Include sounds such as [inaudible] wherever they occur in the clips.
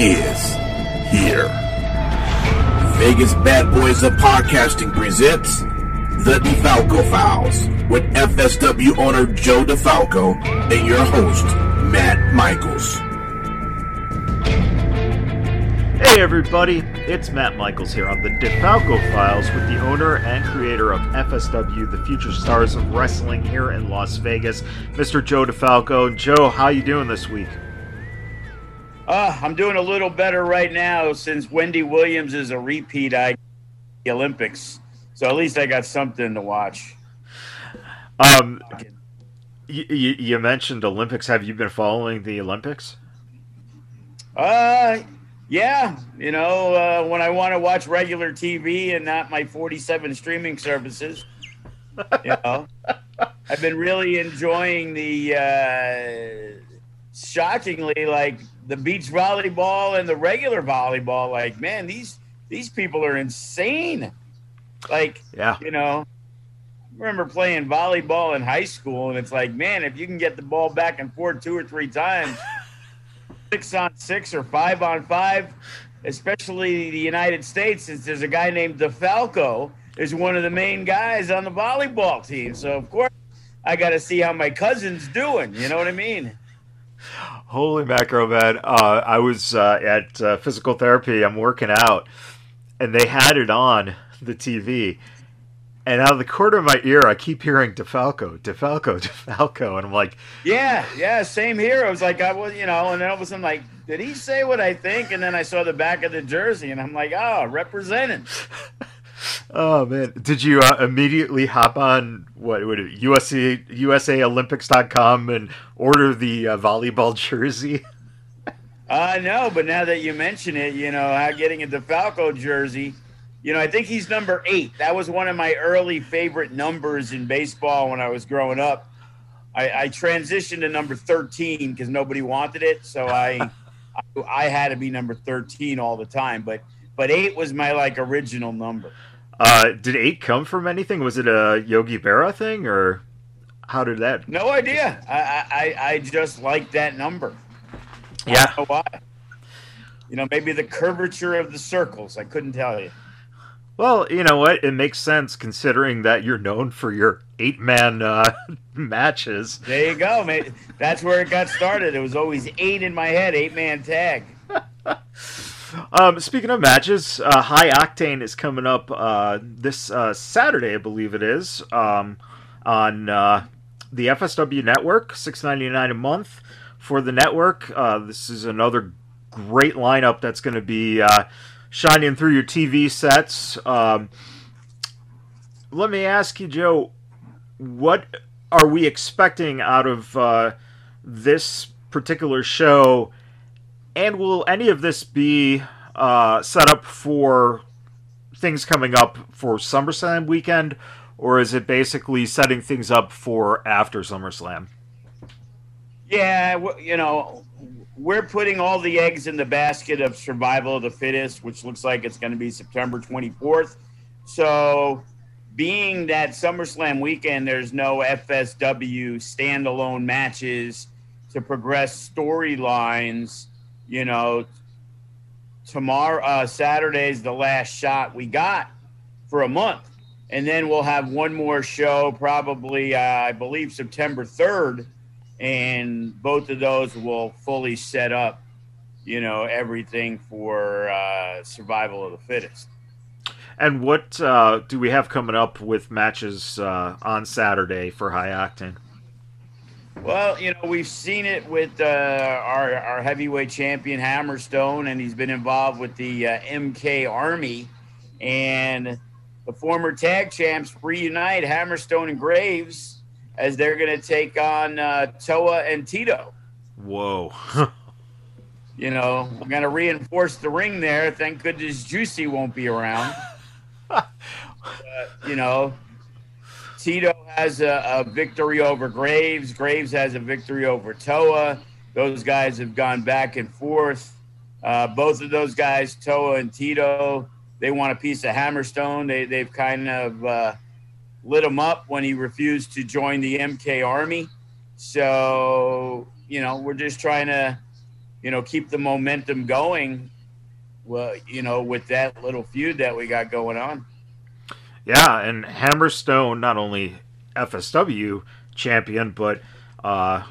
is here. Vegas Bad Boys of Podcasting presents The DeFalco Files with FSW owner Joe DeFalco and your host, Matt Michaels. Hey everybody, it's Matt Michaels here on the DeFalco Files with the owner and creator of FSW, the future stars of wrestling here in Las Vegas, Mr. Joe DeFalco. Joe, how you doing this week? Uh, I'm doing a little better right now since Wendy Williams is a repeat I the Olympics. So at least I got something to watch. Um, you, you mentioned Olympics. Have you been following the Olympics? Uh, yeah. You know, uh, when I want to watch regular TV and not my 47 streaming services, you know, I've been really enjoying the. Uh, shockingly, like the beach volleyball and the regular volleyball, like man, these these people are insane. Like, yeah, you know, I remember playing volleyball in high school, and it's like, man, if you can get the ball back and forth two or three times, [laughs] six on six or five on five, especially the United States, since there's a guy named DeFalco is one of the main guys on the volleyball team. So of course, I got to see how my cousin's doing. You know what I mean? [laughs] Holy macro, man! Uh, I was uh, at uh, physical therapy. I'm working out, and they had it on the TV. And out of the corner of my ear, I keep hearing DeFalco, DeFalco, [laughs] DeFalco, and I'm like, "Yeah, yeah, same here." I was like, "I was, you know," and then all of a sudden, like, did he say what I think? And then I saw the back of the jersey, and I'm like, "Oh, representing." [laughs] Oh man, did you uh, immediately hop on what would it USA USAOlympics.com and order the uh, volleyball [laughs] jersey? uh no, but now that you mention it, you know, getting a DeFalco jersey, you know, I think he's number 8. That was one of my early favorite numbers in baseball when I was growing up. I, I transitioned to number 13 because nobody wanted it, so I, [laughs] I I had to be number 13 all the time, but but 8 was my like original number. Uh, did eight come from anything? Was it a Yogi Berra thing, or how did that? No idea. I I, I just like that number. Yeah. why? You know, maybe the curvature of the circles. I couldn't tell you. Well, you know what? It makes sense considering that you're known for your eight man uh, [laughs] matches. There you go, man. That's where it got started. It was always eight in my head, eight man tag. [laughs] Um, speaking of matches, uh, High Octane is coming up uh, this uh, Saturday, I believe it is, um, on uh, the FSW network, six ninety nine a month for the network. Uh, this is another great lineup that's going to be uh, shining through your TV sets. Um, let me ask you, Joe, what are we expecting out of this particular show? And will any of this be uh, set up for things coming up for SummerSlam weekend, or is it basically setting things up for after SummerSlam? Yeah, you know, we're putting all the eggs in the basket of Survival of the Fittest, which looks like it's going to be September 24th. So, being that SummerSlam weekend, there's no FSW standalone matches to progress storylines you know, tomorrow, uh, Saturday's the last shot we got for a month. And then we'll have one more show, probably, uh, I believe, September 3rd. And both of those will fully set up, you know, everything for uh, survival of the fittest. And what uh, do we have coming up with matches uh, on Saturday for High Octane? Well, you know, we've seen it with uh, our, our heavyweight champion Hammerstone, and he's been involved with the uh, MK Army. And the former tag champs reunite Hammerstone and Graves as they're going to take on uh, Toa and Tito. Whoa. you know, we're going to reinforce the ring there. Thank goodness Juicy won't be around. [laughs] you know, Tito has a, a, victory over Graves. Graves has a victory over Toa. Those guys have gone back and forth. Uh, both of those guys, Toa and Tito, they want a piece of Hammerstone. They, they've kind of uh, lit him up when he refused to join the MK Army. So, you know, we're just trying to, you know, keep the momentum going, well, you know, with that little feud that we got going on. Yeah, and Hammerstone not only FSW champion, but uh,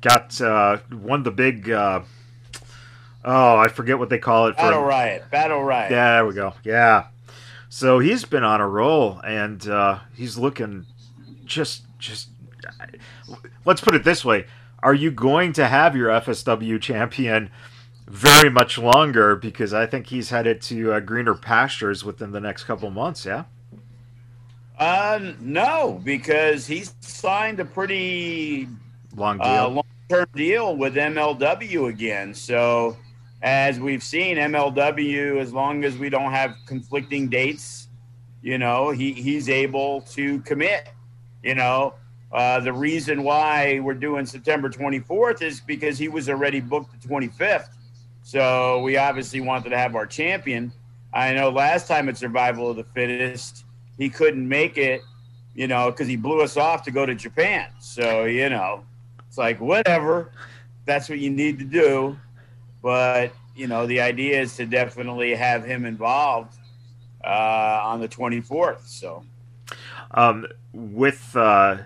got uh, won the big. Uh, oh, I forget what they call it. Battle for, Riot. Battle Riot. Yeah, there we go. Yeah. So he's been on a roll, and uh, he's looking just just. Let's put it this way: Are you going to have your FSW champion? very much longer because I think he's headed to uh, greener pastures within the next couple months. Yeah. Uh, no, because he's signed a pretty long uh, deal, uh, long-term deal with MLW again. So, as we've seen, MLW, as long as we don't have conflicting dates, you know, he he's able to commit. You know, uh, the reason why we're doing September 24th is because he was already booked the 25th. So we obviously wanted to have our champion. I know last time at Survival of the Fittest he couldn't make it, you know, because he blew us off to go to Japan. So, you know, it's like, whatever. That's what you need to do. But, you know, the idea is to definitely have him involved uh, on the 24th. So, um, with, uh,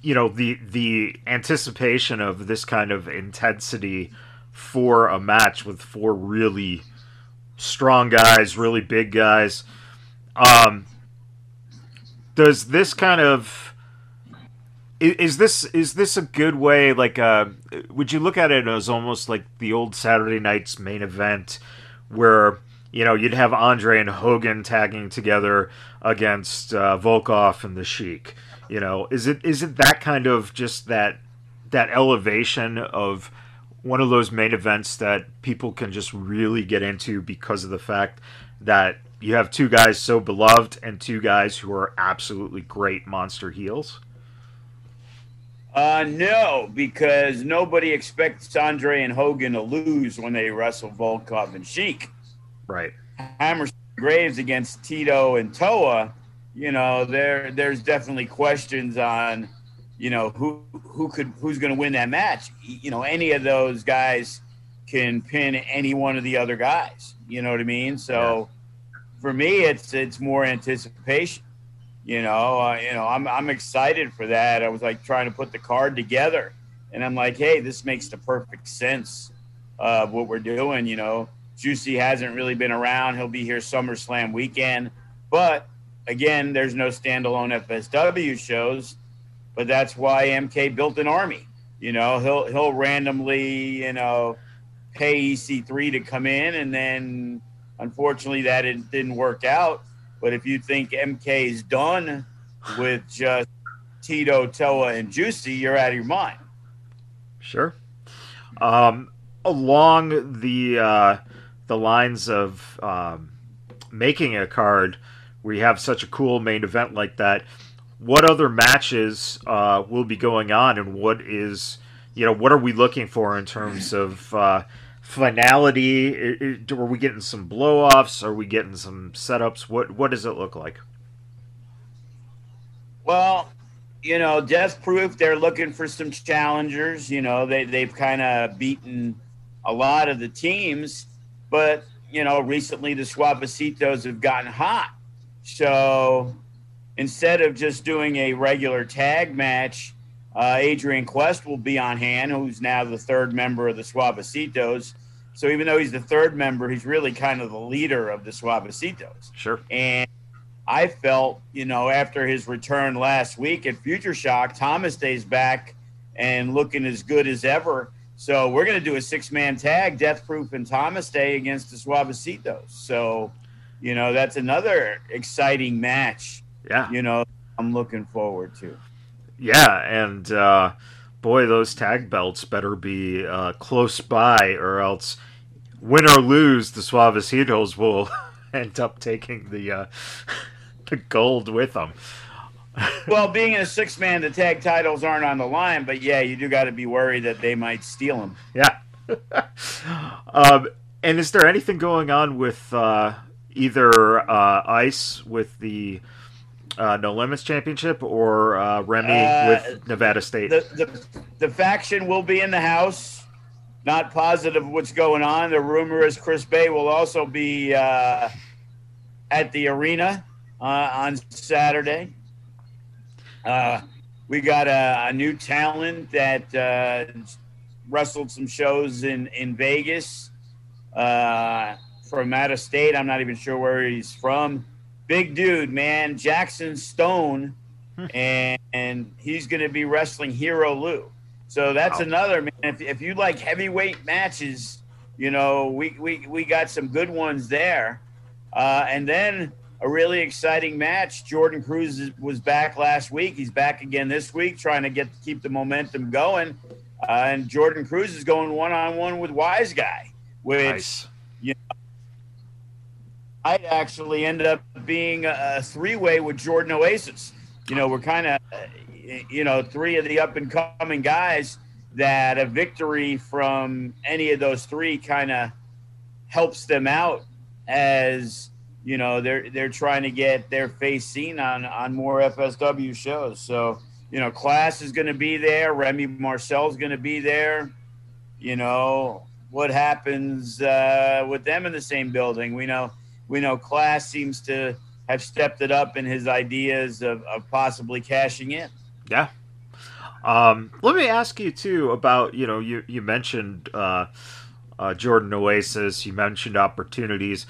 you know, the, the anticipation of this kind of intensity for a match with four really strong guys, really big guys. Um, does this kind of is this is this a good way like uh would you look at it as almost like the old saturday night's main event where you know you'd have andre and hogan tagging together against uh, and the sheik you know? Is it is it that kind of just that that elevation of one of those main events that people can just really get into because of the fact that you have two guys so beloved and two guys who are absolutely great monster heels? Uh, no, because nobody expects Andre and Hogan to lose when they wrestle Volkoff and Sheik. Right. Hammer Graves against Tito and Toa. You know, there there's definitely questions on, you know, who who could who's going to win that match. You know, any of those guys can pin any one of the other guys. You know what I mean? So. Yeah for me, it's it's more anticipation. You know, uh, you know, I'm I'm excited for that. I was like trying to put the card together, and I'm like, hey, this makes the perfect sense of what we're doing. You know, Juicy hasn't really been around. He'll be here SummerSlam weekend, but again, there's no standalone FSW shows. But that's why MK built an army. You know, he'll he'll randomly, you know, pay EC3 to come in, and then Unfortunately, that didn't work out. But if you think MK is done with just Tito, Toa, and Juicy, you're out of your mind. Sure. Um, along the uh, the lines of um, making a card, we have such a cool main event like that. What other matches uh, will be going on, and what is you know what are we looking for in terms of uh, finality? It, it, are we getting some blow offs? Are we getting some setups? What what does it look like? Well, you know, Death Proof, they're looking for some challengers. You know, they, they've kind of beaten a lot of the teams, but, you know, recently the Suavecitos have gotten hot. So instead of just doing a regular tag match, uh, Adrian Quest will be on hand, who's now the third member of the Suavecitos. So even though he's the third member, he's really kind of the leader of the Suavecitos. Sure. And I felt, you know, after his return last week at Future Shock, Thomas Day's back and looking as good as ever. So we're going to do a six man tag, Death Proof and Thomas Day against the Suavecitos. So, you know, that's another exciting match. Yeah. You know, I'm looking forward to. Yeah, and uh, boy, those tag belts better be uh, close by, or else, win or lose, the Suavecitos will [laughs] end up taking the uh, [laughs] the gold with them. [laughs] well, being in a six man, the tag titles aren't on the line, but yeah, you do got to be worried that they might steal them. Yeah. um, and is there anything going on with uh, either uh, Ice with the uh, No Limits Championship or uh, Remy Uh, with Nevada State? The, the the faction will be in the house. Not positive what's going on. The rumor is Chris Bay will also be uh, at the arena uh, on Saturday. Uh, we got a, a new talent that uh, wrestled some shows in in Vegas uh, from out of state. I'm not even sure where he's from. Big dude, man, Jackson Stone, and, and he's going to be wrestling Hero Lou. So that's Wow. another man. If, if you like heavyweight matches, you know we we, we got some good ones there, uh, and then a really exciting match. Jordan Cruz was back last week. He's back again this week, trying to get keep the momentum going. Uh, and Jordan Cruz is going one on one with Wise Guy, which nice. Might actually end up being a three way with Jordan Oasis. You know, we're kind of, you know, three of the up and coming guys that a victory from any of those three kind of helps them out as you know they're they're trying to get their face seen on on more FSW shows. So you know, class is going to be there. Remy Marcel's going to be there. You know what happens uh, with them in the same building. We know we know class seems to have stepped it up in his ideas of, of possibly cashing in. Yeah. Um, let me ask you too about you know you you mentioned uh, uh, Jordan Oasis. You mentioned opportunities.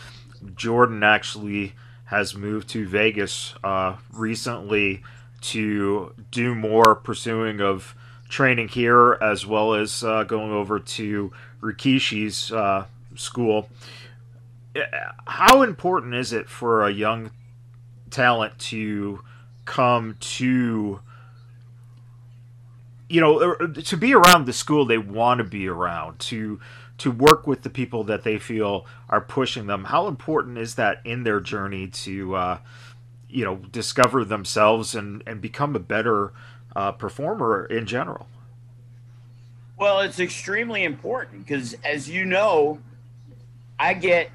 Jordan actually has moved to Vegas uh, recently to do more pursuing of training here, as well as uh, going over to Rikishi's uh, school. How important is it for a young talent to come to you know to be around the school they want to be around to to work with the people that they feel are pushing them? How important is that in their journey to uh, you know discover themselves and and become a better uh, performer in general? Well, it's extremely important because, as you know, I get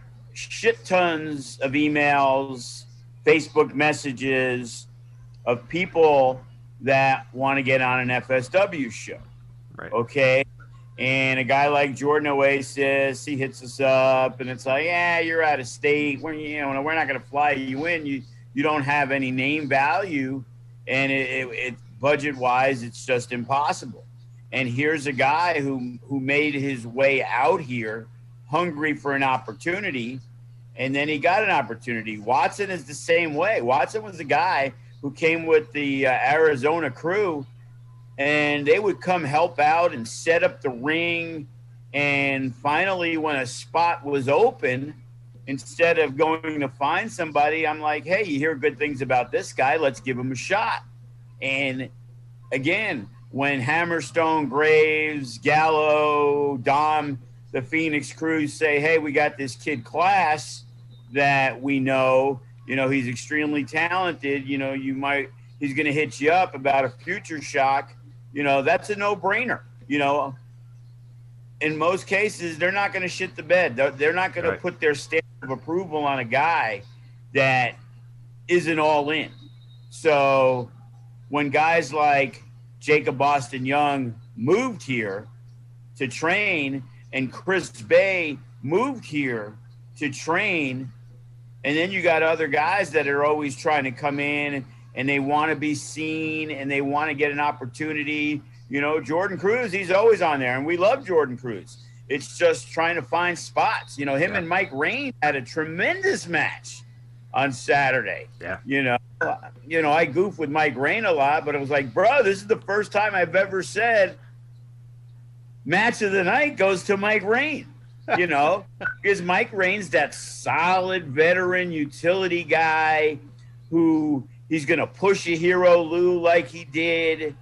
shit tons of emails, Facebook messages of people that want to get on an FSW show. right Okay. And a guy like Jordan Oasis, he hits us up, and it's like, yeah, you're out of state. We're you know we're not going to fly you in. You you don't have any name value, and it, it, it budget wise, it's just impossible. And here's a guy who who made his way out here, hungry for an opportunity, and then he got an opportunity. Watson is the same way. Watson was the guy who came with the uh, Arizona crew and they would come help out and set up the ring. And finally, when a spot was open, instead of going to find somebody, I'm like, hey, you hear good things about this guy, let's give him a shot. And again, when Hammerstone, Graves, Gallo, Dom, the Phoenix crews say, hey, we got this kid class that we know, you know, he's extremely talented, you know, you might, he's going to hit you up about a future shock you know that's a no-brainer you know. In most cases they're not going to shit the bed. They're, they're not going Right. to put their stamp of approval on a guy that isn't all in. So when guys like jacob boston young moved here to train and chris bay moved here to train and then you got other guys that are always trying to come in and, and they want to be seen and they want to get an opportunity. You know, Jordan Cruz, he's always on there, and we love Jordan Cruz. It's just trying to find spots. You know, him Yeah. and Mike Rain had a tremendous match on Saturday. Yeah. You know, you know, I goof with Mike Rain a lot, but it was like, bro, this is the first time I've ever said match of the night goes to Mike Rain. You know, because Mike Rain's that solid veteran utility guy who he's going to push a hero Lou like he did.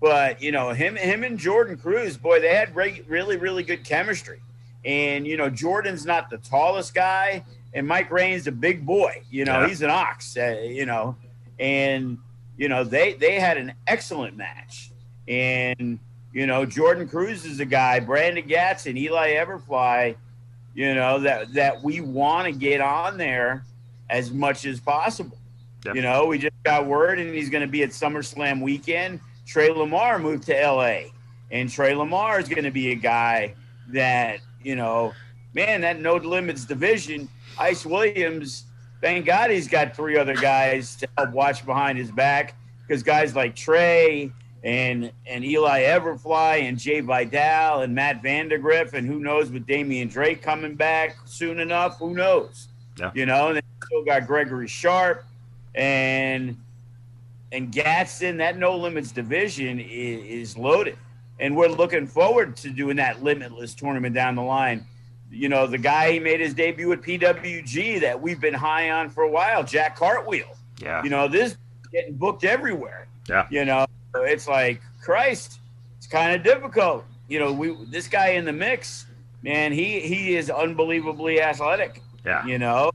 But you know him, him and Jordan Cruz, boy, they had re- really, really good chemistry. And you know Jordan's not the tallest guy, and Mike Rain's a big boy. You know Yeah. he's an ox. Uh, you know, and you know they they had an excellent match. And you know Jordan Cruz is a guy, Brandon Gatz and Eli Everfly. You know that that we want to get on there as much as possible. Yep. You know, we just got word, and he's going to be at SummerSlam weekend. Trey Lamar moved to LA, and Trey Lamar is going to be a guy that you know, man, that no limits division. Ice Williams, thank God he's got three other guys to help watch behind his back because guys like Trey and and Eli Everfly and Jay Vidal and Matt Vandergriff and who knows with Damian Drake coming back soon enough, who knows? Yeah. You know, and then still got Gregory Sharp and and Gatson. That no limits division is, is loaded, and we're looking forward to doing that limitless tournament down the line. You know, the guy he made his debut at PWG that we've been high on for a while, Jack Cartwheel. Yeah. You know, this getting booked everywhere. Yeah. You know, it's like Christ. It's kind of difficult. You know, we this guy in the mix, man. He he is unbelievably athletic Yeah. you know.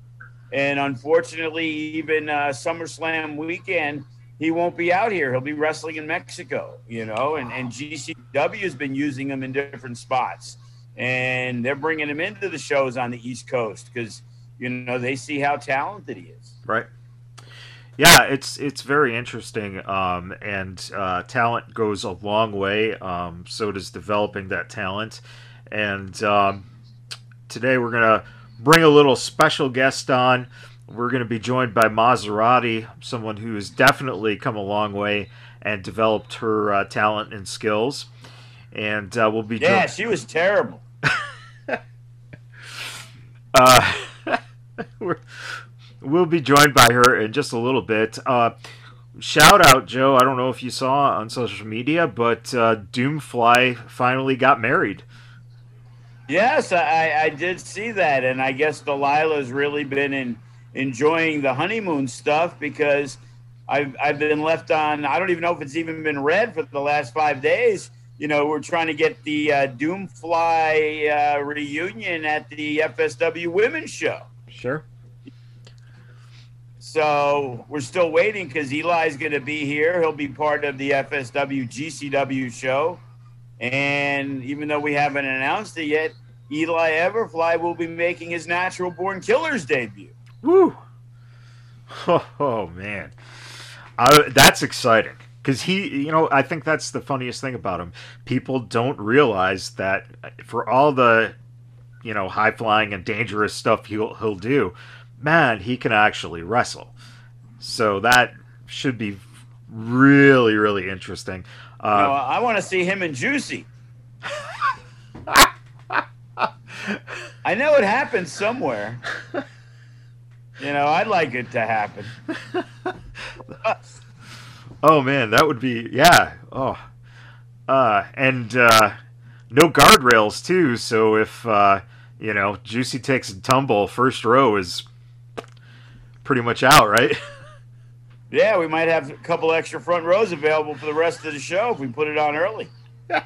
And unfortunately, even uh, SummerSlam weekend, he won't be out here. He'll be wrestling in Mexico, you know. And, and GCW has been using him in different spots. And they're bringing him into the shows on the East Coast because, you know, they see how talented he is. Right. Yeah, it's it's very interesting, um, and uh, talent goes a long way. Um, so does developing that talent. And um, today we're gonna bring a little special guest on. We're gonna be joined by Mazzerati, someone who has definitely come a long way and developed her uh, talent and skills. And uh, we'll be Yeah, jo- she was terrible. [laughs] Uh, [laughs] we're, we'll be joined by her in just a little bit. Uh, shout out, Joe. I don't know if you saw on social media, but uh, Doomfly finally got married. Yes, I, I did see that, and I guess Delilah's really been in, enjoying the honeymoon stuff because I've I've been left on. I don't even know if it's even been read for the last five days. You know, we're trying to get the uh, Doomfly uh, reunion at the FSW Women's Show. Sure. So we're still waiting because Eli's going to be here. He'll be part of the FSW GCW show. And even though we haven't announced it yet, Eli Everfly will be making his Natural Born Killers debut. Woo! Oh, [laughs] oh, man, I, that's exciting because he, you know, I think that's the funniest thing about him. People don't realize that for all the, you know, high flying and dangerous stuff he'll he'll do, man, he can actually wrestle. So that should be really, really interesting. Uh, I want to see him and Juicy. [laughs] I know it happens somewhere. You know, I'd like it to happen. [laughs] oh man, that would be yeah. Oh, uh, and uh, no guardrails too. So if uh, you know Juicy takes a tumble, first row is pretty much out, right? [laughs] Yeah, we might have a couple extra front rows available for the rest of the show if we put it on early. [laughs]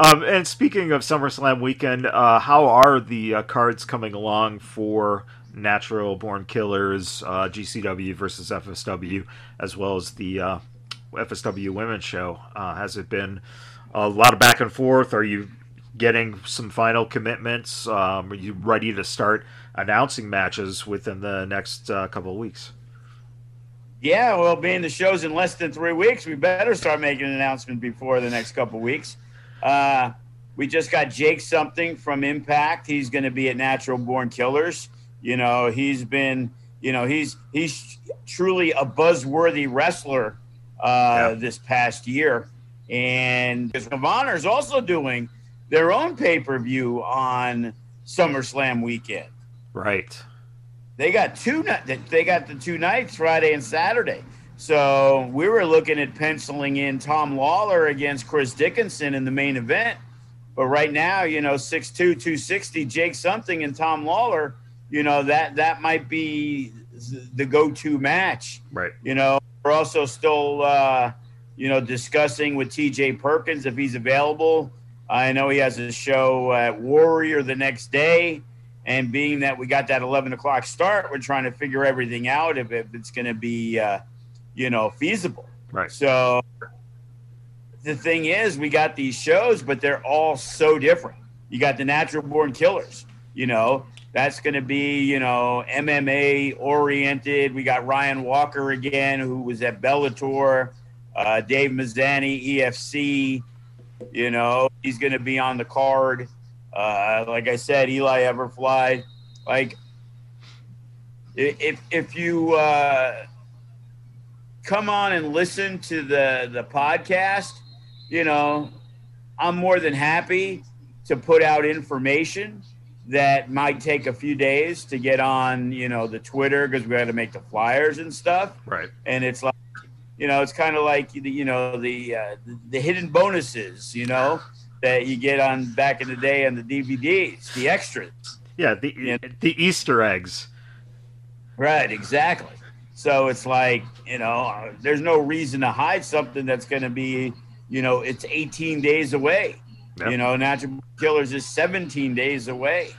Um, and speaking of SummerSlam weekend, uh, how are the uh, cards coming along for Natural Born Killers, uh, GCW versus FSW, as well as the uh, FSW Women's Show? Uh, has it been a lot of back and forth? Are you getting some final commitments? Um, are you ready to start announcing matches within the next uh, couple of weeks? Yeah, well, being the show's in less than three weeks, we better start making an announcement before the next couple of weeks. Uh, we just got Jake something from Impact. He's going to be at Natural Born Killers. You know, he's been, you know, he's he's truly a buzzworthy wrestler uh, Yeah. this past year. And Ring of Honor is also doing their own pay per view on SummerSlam weekend. Right. They got two. They got the two nights, Friday and Saturday. So we were looking at penciling in Tom Lawlor against Chris Dickinson in the main event. But right now, you know, 6'2", 260, Jake something and Tom Lawlor, you know, that that might be the go-to match. Right. You know, we're also still, uh, you know, discussing with TJ Perkins if he's available. I know he has a show at Warrior the next day. And being that we got that 11 o'clock start, we're trying to figure everything out if, if it's going to be, uh, you know, feasible. Right. So the thing is, we got these shows, but they're all so different. You got the Natural Born Killers, you know, that's going to be, you know, MMA oriented. We got Ryan Walker again, who was at Bellator, uh, Dave Mazzani, EFC, you know, he's going to be on the card. Uh, like I said, Eli Everfly. Like, if if you uh, come on and listen to the the podcast, you know, I'm more than happy to put out information that might take a few days to get on, you know, the Twitter because we got to make the flyers and stuff. Right. And it's like, you know, it's kind of like the, you know, the, uh, the the hidden bonuses, you know, that you get on back in the day on the DVDs, the extras. Yeah, the Yeah. the Easter eggs. Right, exactly. So it's like, you know, uh, there's no reason to hide something that's going to be, you know, it's 18 days away. Yep. You know, Natural Killers is 17 days away.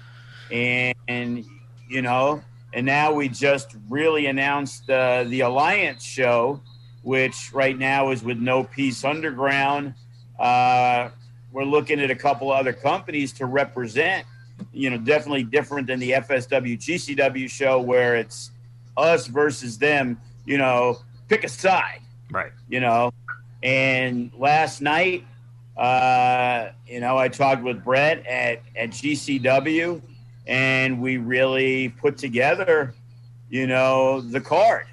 And, and, you know, and now we just really announced uh, the Alliance show, which right now is with No Peace Underground. Uh, we're looking at a couple other companies to represent, you know, definitely different than the FSW GCW show where it's us versus them, you know, pick a side Right. you know. And last night, uh, you know, I talked with Brett at, at GCW, and we really put together, you know, the card.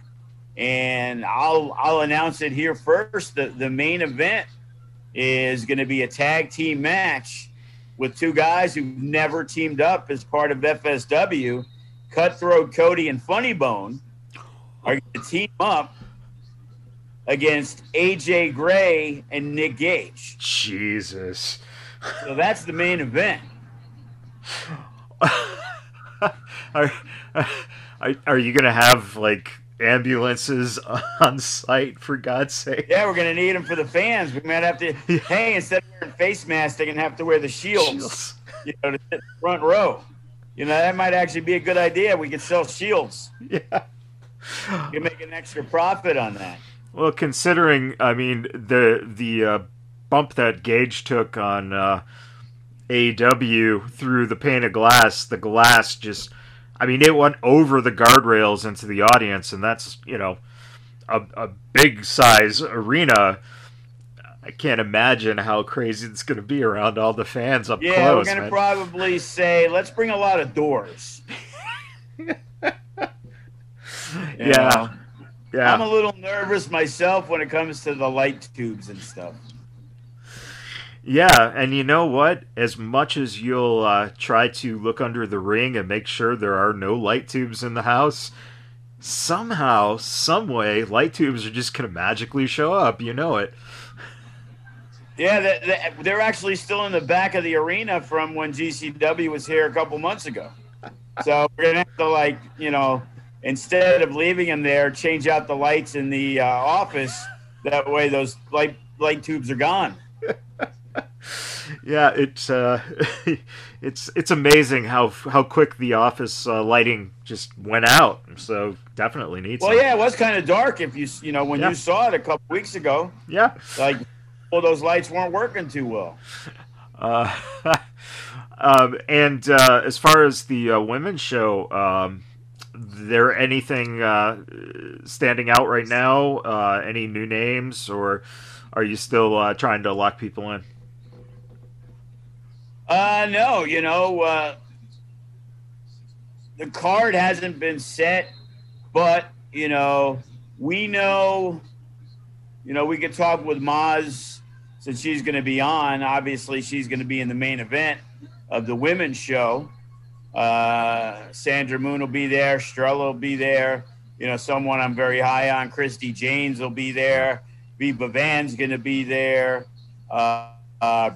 And I'll I'll announce it here first. The the main event is going to be a tag team match with two guys who've never teamed up as part of FSW. Cutthroat Cody and Funny Bone are going to team up against AJ Gray and Nick Gage. Jesus. So that's the main event. [laughs] are, are are you gonna have like ambulances [laughs] on site for God's sake? Yeah, we're gonna need them for the fans. We might have to. [laughs] Hey, instead of wearing face masks, they can have to wear the shields. Shields. You know, to sit in the front row. You know, that might actually be a good idea. We could sell shields. Yeah. You can make an extra profit on that. Well, considering, I mean, the the uh, bump that Gage took on uh, AEW through the pane of glass, the glass just, I mean, it went over the guardrails into the audience, and that's you know, a, a big size arena. I can't imagine how crazy it's going to be around all the fans up Yeah, close. Yeah, we're gonna probably say let's bring a lot of doors. [laughs] Yeah, know? yeah. I'm a little nervous myself when it comes to the light tubes and stuff. Yeah, and you know what? As much as you'll uh, try to look under the ring and make sure there are no light tubes in the house, somehow, some way, light tubes are just going to magically show up. You know it. Yeah, they- they- they're actually still in the back of the arena from when GCW was here a couple months ago. So we're gonna have to like, you know, instead of leaving them there, change out the lights in the uh, office. That way, those light light tubes are gone. [laughs] Yeah, it's uh, [laughs] it's it's amazing how how quick the office uh, lighting just went out. So definitely needs. Well, yeah, it was kind of dark. If you you know when Yeah. you saw it a couple weeks ago, yeah. like, well, those lights weren't working too well. Uh, [laughs] um, and uh, as far as the uh, women's show, um, there anything uh, standing out right now? Uh, any new names, or are you still uh, trying to lock people in? Uh, no, you know, uh, the card hasn't been set, but you know, we know, you know, we could talk with Maz since she's going to be on. Obviously, she's going to be in the main event of the women's show. Uh, Sandra Moon will be there. Strella will be there. You know, someone I'm very high on, Christy James will be there. Viva Van's going to be there. Uh, uh,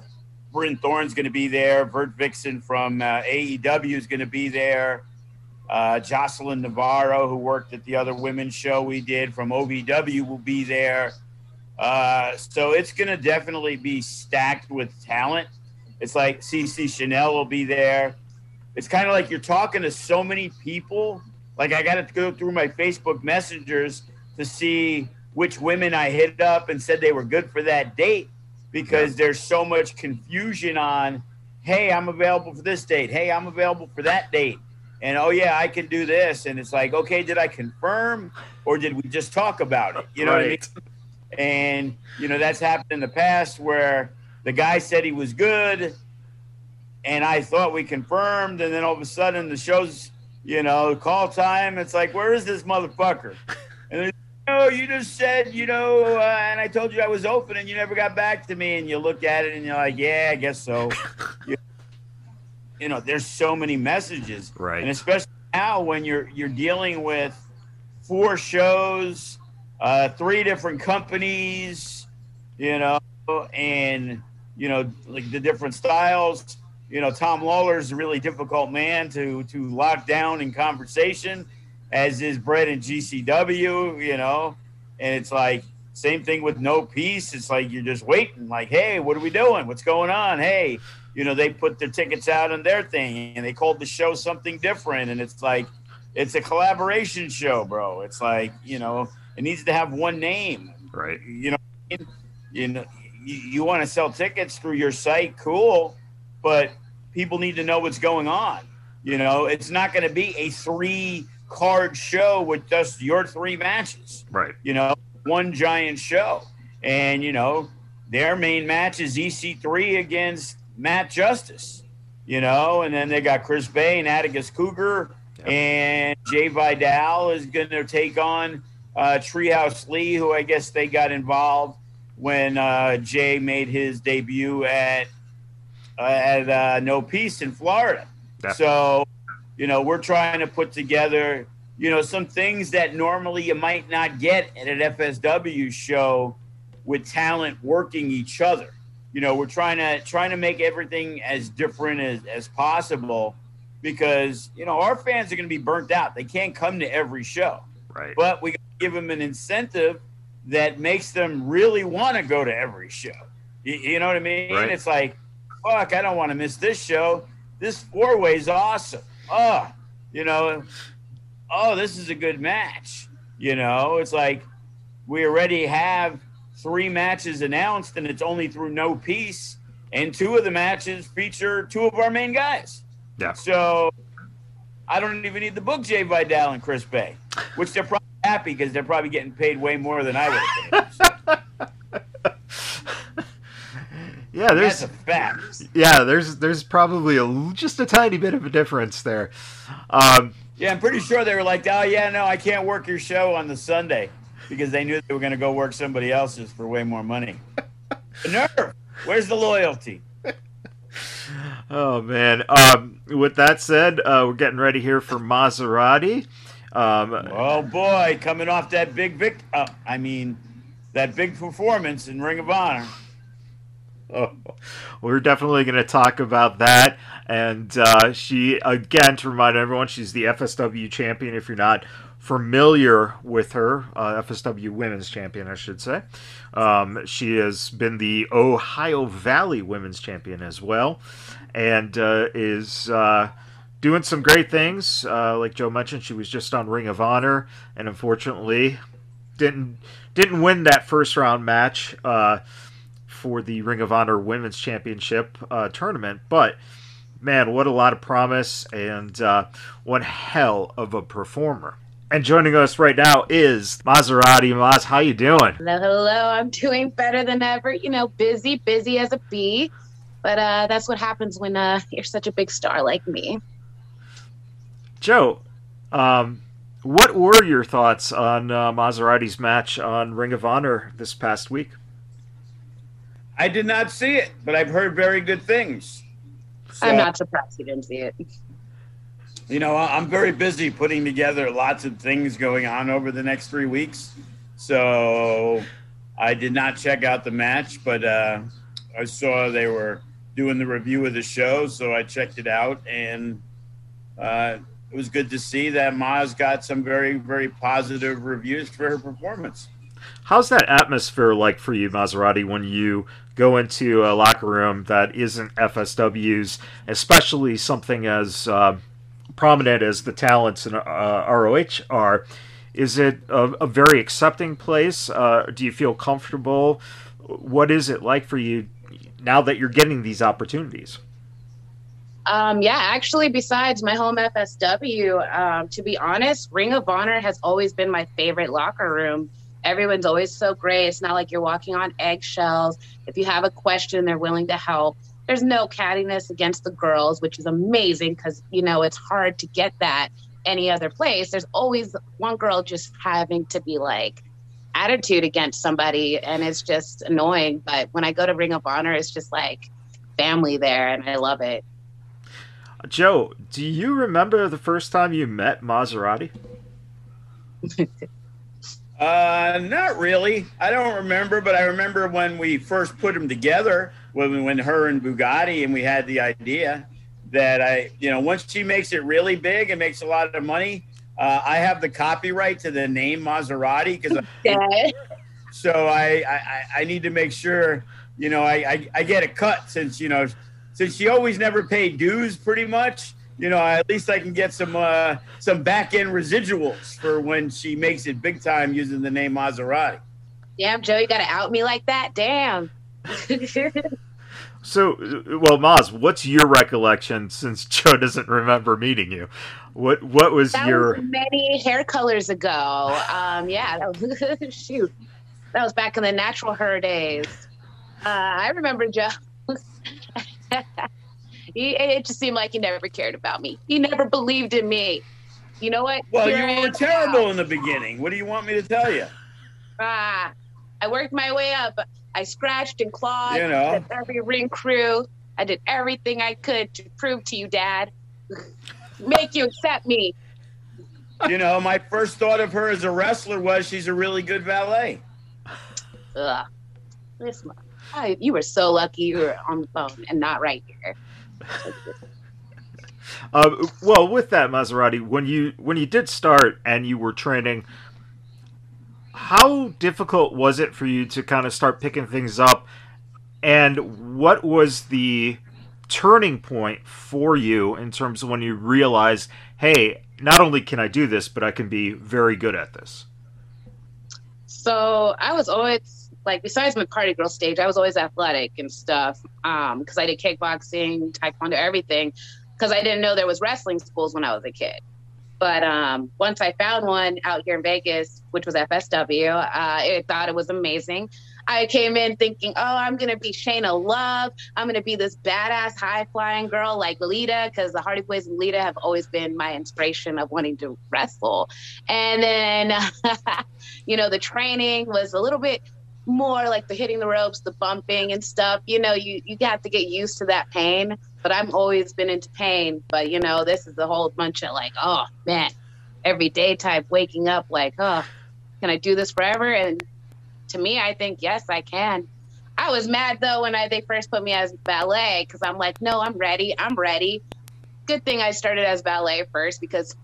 Bryn Thorne's going to be there. Vert Vixen from uh, AEW is going to be there. Uh, Jocelyn Navarro, who worked at the other women's show we did from OVW, will be there. Uh, so it's going to definitely be stacked with talent. It's like CC Chanel will be there. It's kind of like you're talking to so many people. Like I got to go through my Facebook messengers to see which women I hit up and said they were good for that date because yeah. there's so much confusion on, hey, I'm available for this date. Hey, I'm available for that date. And oh yeah, I can do this. And it's like, okay, did I confirm or did we just talk about it? You know right. what I mean? And you know, that's happened in the past where the guy said he was good and I thought we confirmed, and then all of a sudden the show's, you know, call time. It's like, where is this motherfucker? And oh, you just said, you know, uh, and I told you I was open, and you never got back to me. And you look at it, and you're like, yeah, I guess so. [laughs] you, you know, there's so many messages, right? And especially now when you're you're dealing with four shows, uh, three different companies, you know, and you know, like the different styles. You know, Tom Lawlor is a really difficult man to to lock down in conversation as is Brett and GCW, you know, and it's like same thing with no peace. It's like you're just waiting, like, hey, what are we doing? What's going on? Hey, you know, they put their tickets out on their thing and they called the show something different, and it's like it's a collaboration show, bro. It's like you know, it needs to have one name, right? You know, you know, you, you want to sell tickets through your site, cool, but people need to know what's going on. You know, it's not going to be a three card show with just your three matches. Right. You know, one giant show. And, you know, their main match is EC3 against Matt Justice, you know, and then they got Chris Bay and Atticus Cougar, yep. and Jay Vidal is going to take on uh, Treehouse Lee, who I guess they got involved when uh, Jay made his debut at uh, at uh, No Peace in Florida. So you know, we're trying to put together, you know, some things that normally you might not get at an FSW show with talent working each other. You know, we're trying to trying to make everything as different as, as possible because, you know, our fans are going to be burnt out. They can't come to every show. Right. But we give them an incentive that makes them really want to go to every show. You, you know what I mean? Right. It's like, fuck, I don't want to miss this show. This four way is awesome oh, you know, oh, this is a good match. You know, it's like we already have three matches announced, and it's only through no peace. And two of the matches feature two of our main guys. Yeah. So I don't even need the book Jay Vidal and Chris Bay, which they're probably happy because they're probably getting paid way more than I would have paid. [laughs] So. Yeah, there's That's a fact. Yeah, there's there's probably a just a tiny bit of a difference there. Um, yeah, I'm pretty sure they were like, "Oh yeah, no, I can't work your show on the Sunday," because they knew they were going to go work somebody else's for way more money. [laughs] the nerve. Where's the loyalty? oh man. Um, with that said, uh, we're getting ready here for Mazzerati. Um, oh boy, coming off that big vic. Uh, I mean, that big performance in Ring of Honor. [laughs] We're definitely going to talk about that. And uh, she, again, to remind everyone, she's the FSW champion. If you're not familiar with her, uh, FSW Women's Champion, I should say. Um, she has been the Ohio Valley Women's Champion as well, and uh, is uh, doing some great things. Uh, like Joe mentioned, she was just on Ring of Honor, and unfortunately, didn't didn't win that first round match. Uh, for the Ring of Honor Women's Championship uh, tournament. But man, what a lot of promise and uh, one hell of a performer. And joining us right now is Mazzerati. Maz, how you doing? Hello, hello. I'm doing better than ever. You know, busy, busy as a bee. But uh, that's what happens when uh, you're such a big star like me. Joe, um, what were your thoughts on uh, Mazzerati's match on Ring of Honor this past week? I did not see it, but I've heard very good things. So, I'm not surprised you didn't see it. You know, I'm very busy putting together lots of things going on over the next three weeks. So I did not check out the match, but uh, I saw they were doing the review of the show, so I checked it out, and uh, it was good to see that Maz got some very, very positive reviews for her performance. How's that atmosphere like for you, Mazzerati, when you go into a locker room that isn't FSW's, especially something as uh, prominent as the talents in uh, ROH are? Is it a, a very accepting place? Uh, do you feel comfortable? What is it like for you now that you're getting these opportunities? Um, yeah, actually, besides my home FSW, um, to be honest, Ring of Honor has always been my favorite locker room. Everyone's always so great. It's not like you're walking on eggshells. If you have a question, they're willing to help. There's no cattiness against the girls, which is amazing because, you know, it's hard to get that any other place. There's always one girl just having to be like, attitude against somebody and it's just annoying but when i go to ring of honor it's just like family there and i love it Joe, do you remember the first time you met Mazzerati? [laughs] uh, not really. I don't remember, but I remember when we first put them together, when when her and Bugatti, and we had the idea that I, you know, once she makes it really big and makes a lot of money, uh, I have the copyright to the name Mazzerati because. [laughs] so I, I I need to make sure, you know, I, I I get a cut since you know since she always never paid dues, pretty much. You know, at least I can get some uh, some back end residuals for when she makes it big time using the name Mazzerati. Damn, Joe, you got to out me like that. Damn. so, well, Maz, what's your recollection since Joe doesn't remember meeting you? What what was that your was many hair colors ago? Um, yeah, that was, [laughs] shoot, that was back in the natural hair days. Uh, I remember Joe. [laughs] he, it just seemed like he never cared about me. He never believed in me. You know what? Well, Here you were terrible now. in the beginning. What do you want me to tell you? Ah, I worked my way up. I scratched and clawed. You know, every ring crew. I did everything I could to prove to you, Dad, make you accept me. You know, my first thought of her as a wrestler was she's a really good valet. Ugh. This Oh, you were so lucky you were on the phone and not right here. Uh, [laughs] well, with that Mazzerati, when you when you did start and you were training, how difficult was it for you to kind of start picking things up? And what was the turning point for you in terms of when you realized, hey, not only can I do this, but I can be very good at this? So I was always like besides my party girl stage, I was always athletic and stuff. Um, because I did kickboxing, taekwondo, everything. Because I didn't know there was wrestling schools when I was a kid. But um, once I found one out here in Vegas, which was FSW, uh, I thought it was amazing. I came in thinking, oh, I'm going to be Shayna Love. I'm going to be this badass high flying girl like Lita, because the Hardy Boys and Lita have always been my inspiration of wanting to wrestle. And then, [laughs] you know, the training was a little bit more like the hitting the ropes, the bumping and stuff. You know, you you have to get used to that pain. But I've always been into pain. But you know, this is a whole bunch of like, oh man, every day type waking up like, oh, can I do this forever? And to me, I think yes, I can. I was mad though when I they first put me as ballet because I'm like, no, I'm ready. I'm ready. Good thing I started as ballet first because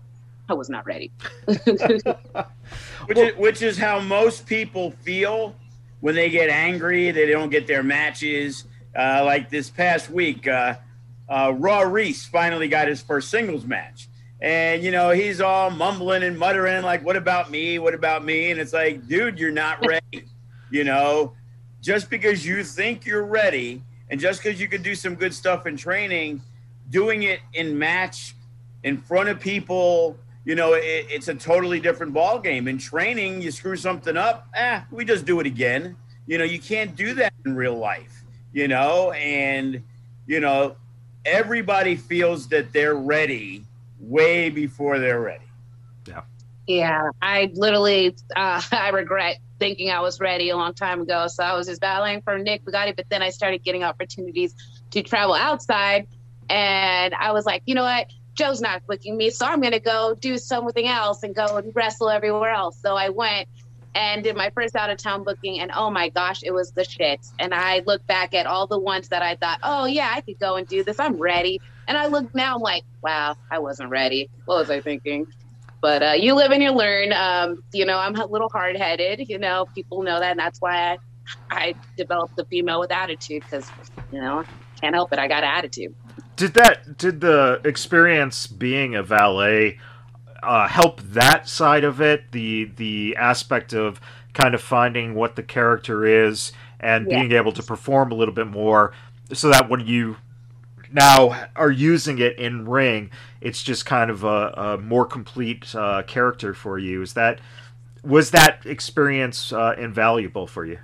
I was not ready. [laughs] [laughs] which, is, which is how most people feel when they get angry, they don't get their matches. Uh, like this past week, uh, uh, Raw Reese finally got his first singles match. And, you know, he's all mumbling and muttering, like, what about me? What about me? And it's like, dude, you're not [laughs] ready. you know, just because you think you're ready and just because you could do some good stuff in training, doing it in match in front of people you know, it, it's a totally different ball game. In training, you screw something up, eh, we just do it again. You know, you can't do that in real life. You know, and you know, everybody feels that they're ready way before they're ready. Yeah. Yeah, I literally, uh, [laughs] I regret thinking I was ready a long time ago. So I was just battling for Nick Bugatti, but then I started getting opportunities to travel outside, and I was like, you know what? Joe's not booking me, so I'm going to go do something else and go and wrestle everywhere else. So I went and did my first out of town booking, and oh my gosh, it was the shit. And I look back at all the ones that I thought, oh yeah, I could go and do this. I'm ready. And I look now, I'm like, wow, I wasn't ready. What was I thinking? But uh, you live and you learn. Um, you know, I'm a little hard headed. You know, people know that, and that's why I, I developed the female with attitude because you know can't help it. I got attitude. Did that? Did the experience being a valet uh, help that side of it? The the aspect of kind of finding what the character is and yeah. being able to perform a little bit more, so that when you now are using it in ring, it's just kind of a, a more complete uh, character for you. Is that was that experience uh, invaluable for you?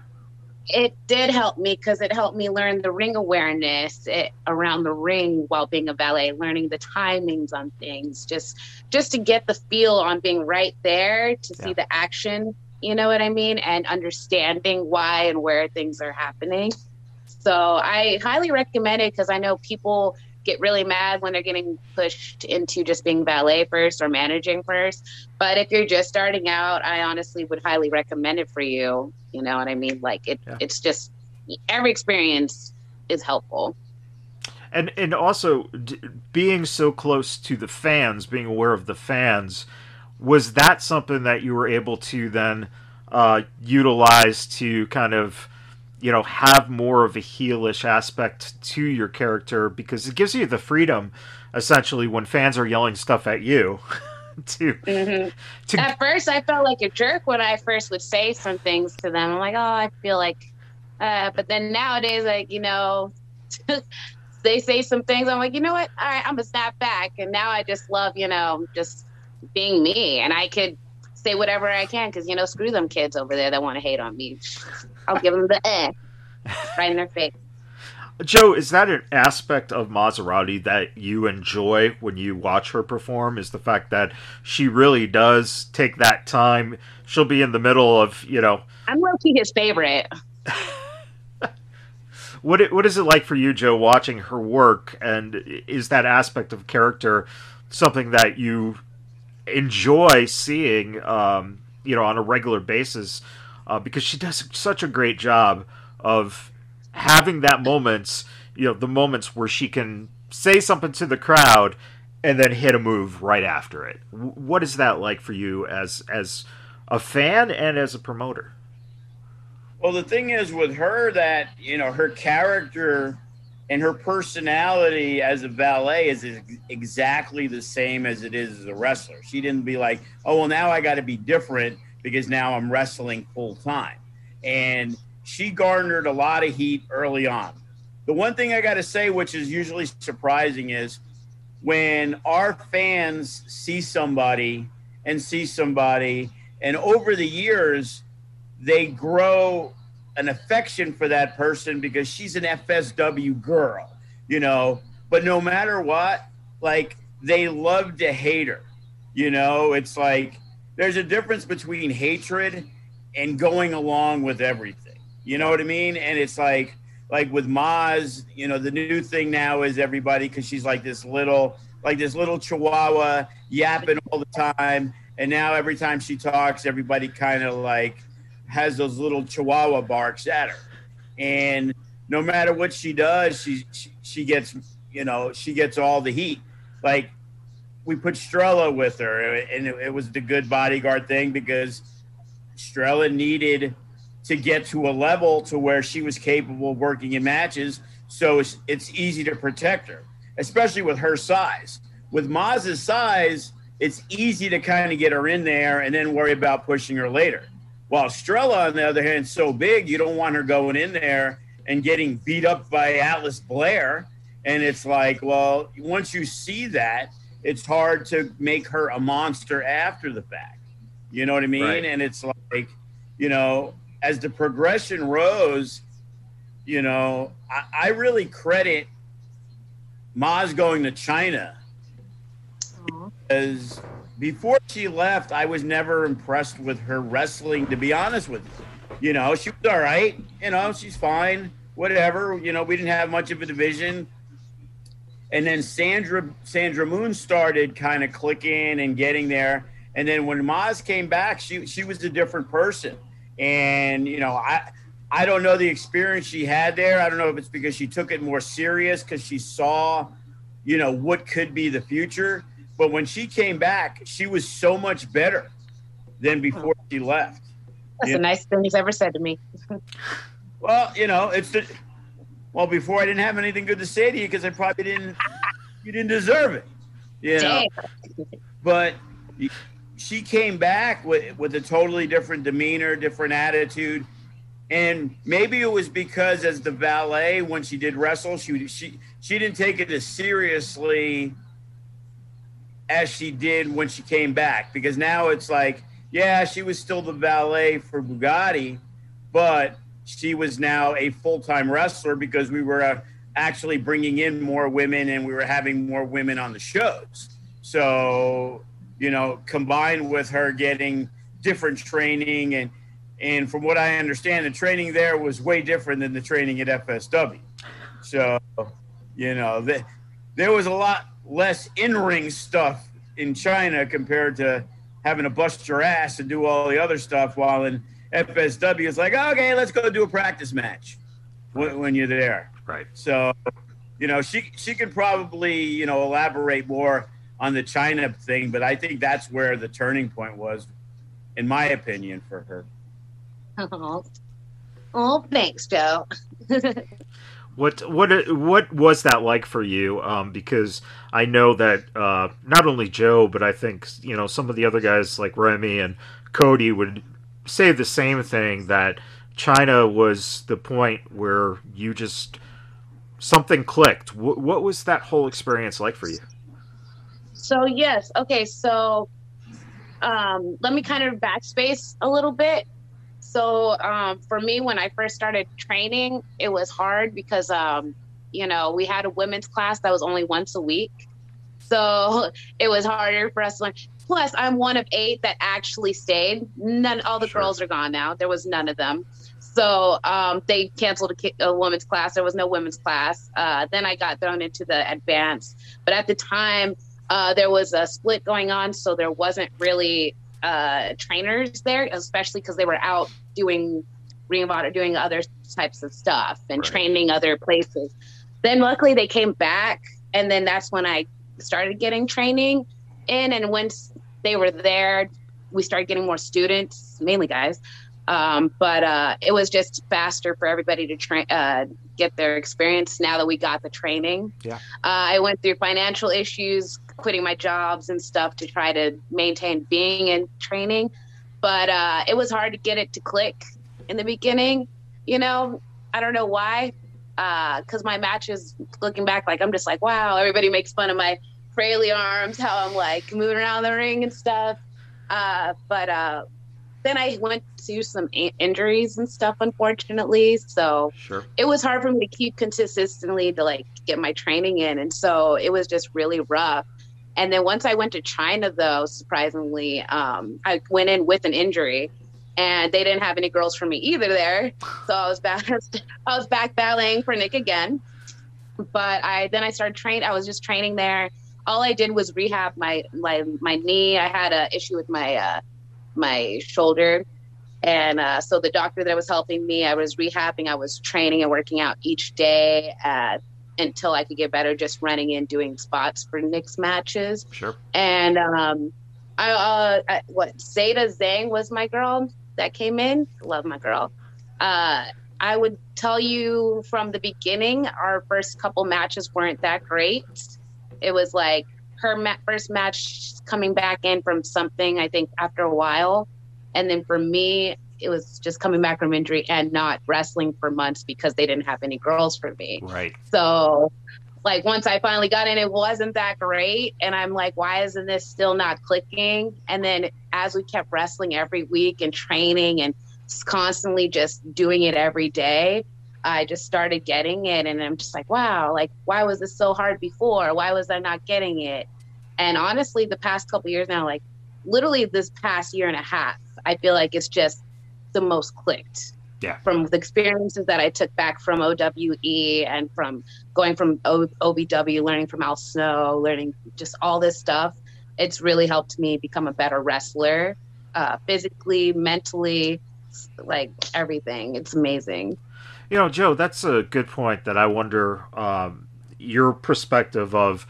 It did help me because it helped me learn the ring awareness it, around the ring while being a valet learning the timings on things just just to get the feel on being right there to yeah. see the action you know what i mean and understanding why and where things are happening so i highly recommend it because i know people get really mad when they're getting pushed into just being valet first or managing first. But if you're just starting out, I honestly would highly recommend it for you. You know what I mean? Like it, yeah. it's just every experience is helpful. And and also d- being so close to the fans, being aware of the fans, was that something that you were able to then uh, utilize to kind of you know have more of a heelish aspect to your character because it gives you the freedom essentially when fans are yelling stuff at you [laughs] to, mm-hmm. [laughs] to at first i felt like a jerk when i first would say some things to them. I'm like oh i feel like uh, but then nowadays like you know [laughs] they say some things i'm like you know what? All right i'm gonna snap back. And now i just love you know just being me and i could say whatever i can because you know screw them kids over there that want to hate on me I'll give them the eh [laughs] right in their face. Joe, is that an aspect of Mazzerati that you enjoy when you watch her perform? Is the fact that she really does take that time? She'll be in the middle of, you know. I'm low key his favorite. [laughs] what what is it like for you, Joe, watching her work? And is that aspect of character something that you enjoy seeing, um, you know, on a regular basis? Uh, because she does such a great job of having that moments, you know, the moments where she can say something to the crowd and then hit a move right after it. What is that like for you as as a fan and as a promoter? Well, the thing is with her that you know her character and her personality as a valet is exactly the same as it is as a wrestler. She didn't be like, oh well, now I got to be different because now I'm wrestling full time. And she garnered a lot of heat early on. The one thing I got to say, which is usually surprising, is when our fans see somebody and see somebody, and over the years, they grow an affection for that person because she's an FSW girl, you know. But no matter what, like they love to hate her, you know. It's like there's a difference between hatred and going along with everything. You know what I mean? And it's like like with Maz, you know, the new thing now is everybody because she's like this little like this little chihuahua yapping all the time. And now every time she talks, everybody kind of like has those little chihuahua barks at her. And no matter what she does, she, she, she gets, you know, she gets all the heat. Like we put Strella with her, and it, was the good bodyguard thing because Strella needed to get to a level to where she was capable of working in matches. So it's, it's easy to protect her, especially with her size. With Maz's size, it's easy to kind of get her in there and then worry about pushing her later. While Strella, on the other hand, is so big, you don't want her going in there and getting beat up by Atlas Blair. And it's like, well, once you see that – it's hard to make her a monster after the fact. You know what I mean? Right. And it's like, you know, as the progression rose, you know, I, I really credit Maz going to China because before she left, I was never impressed with her wrestling. To be honest with you, you know, she was all right. You know, she's fine. Whatever. You know, we didn't have much of a division and then Sandra Sandra Moon started kind of clicking and getting there. And then when Maz came back, she she was a different person. And you know, I I don't know the experience she had there. I don't know if it's because she took it more serious because she saw, you know, what could be the future. but when she came back, she was so much better than before she left. That's Yeah. the nicest thing he's ever said to me. Well, you know, it's the well before I didn't have anything good to say to you because I probably didn't you didn't deserve it. You know, but she came back with with a totally different demeanor, different attitude. And maybe it was because as the valet, when she did wrestle, she she she didn't take it as seriously as she did when she came back. Because now it's like, yeah, she was still the valet for Bugatti, but she was now a full time wrestler because we were uh, actually bringing in more women and we were having more women on the shows. So, you know, combined with her getting different training and and from what I understand, the training there was way different than the training at FSW. So, you know, the, there was a lot less in ring stuff in China compared to having to bust your ass and do all the other stuff. While in FSW, is like, okay, let's go do a practice match when, when you're there. Right. So, you know, she she could probably you know elaborate more on the China thing, but I think that's where the turning point was, in my opinion, for her. Oh, [laughs] oh thanks, Joe. [laughs] What what what was that like for you? Um, because I know that uh, not only Joe, but I think you know some of the other guys like Remy and Cody would say the same thing that China was the point where you just something clicked. What, what was that whole experience like for you? So yes, okay. So um, let me kind of backspace a little bit. So um, for me, when I first started training, it was hard because um, you know we had a women's class that was only once a week, so [laughs] it was harder for us to learn. Plus, I'm one of eight that actually stayed. None, all the Sure. girls are gone now. There was none of them. So um, they canceled a, ki- a women's class. There was no women's class. Uh, then I got thrown into the advanced. But at the time, uh, there was a split going on, so there wasn't really uh, trainers there, especially because they were out doing Ring of Honor, doing other types of stuff and Right. training other places. Then luckily they came back, and then that's when I started getting training in. And once they were there, we started getting more students, mainly guys. Um, but uh, it was just faster for everybody to train, uh, get their experience now that we got the training. Yeah. Uh, I went through financial issues, quitting my jobs and stuff to try to maintain being in training. But uh, it was hard to get it to click in the beginning. You know, I don't know why. Because my matches, looking back, like I'm just like, wow, everybody makes fun of my frailly arms, how I'm like moving around the ring and stuff. Uh, but uh, then I went to some in- injuries and stuff, unfortunately. So Sure. it was hard for me to keep consistently to like get my training in and so it was just really rough and then once i went to china though surprisingly um, i went in with an injury and they didn't have any girls for me either there so i was back [laughs] i was back balleting for nick again but i then i started training i was just training there all i did was rehab my my, my knee i had a issue with my uh, my shoulder and uh, so the doctor that was helping me, I was rehabbing, I was training and working out each day uh, until I could get better, just running in, doing spots for Nick's matches. Sure. And um, I, uh, I, what, Zeta Zhang was my girl that came in. Love my girl. Uh, I would tell you from the beginning, our first couple matches weren't that great. It was like her ma- first match coming back in from something, I think, after a while. And then for me, it was just coming back from injury and not wrestling for months because they didn't have any girls for me. Right. So, like, once I finally got in, it wasn't that great. And I'm like, why isn't this still not clicking? And then as we kept wrestling every week and training and constantly just doing it every day, I just started getting it. And I'm just like, wow, like, why was this so hard before? Why was I not getting it? And honestly, the past couple years now, like, literally this past year and a half, I feel like it's just the most clicked. Yeah. From the experiences that I took back from OWE and from going from o- OVW, learning from Al Snow, learning just all this stuff, it's really helped me become a better wrestler, uh, physically, mentally, like everything. It's amazing. You know, Joe, that's a good point that I wonder um, your perspective of,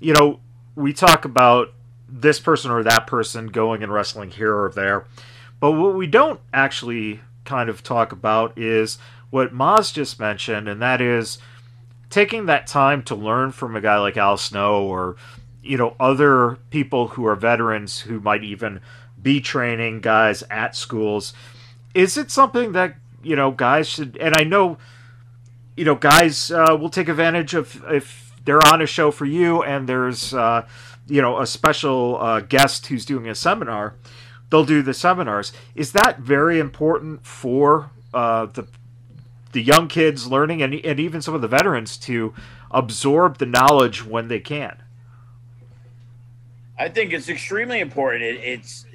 you know, we talk about this person or that person going and wrestling here or there, but what we don't actually kind of talk about is what Maz just mentioned, and that is taking that time to learn from a guy like Al Snow or you know other people who are veterans who might even be training guys at schools. Is it something that you know guys should? And I know you know guys uh, will take advantage of if they're on a show for you and there's uh, you know a special uh, guest who's doing a seminar. They'll do the seminars. Is that very important for uh, the the young kids learning and, and even some of the veterans to absorb the knowledge when they can? I think it's extremely important. It, it's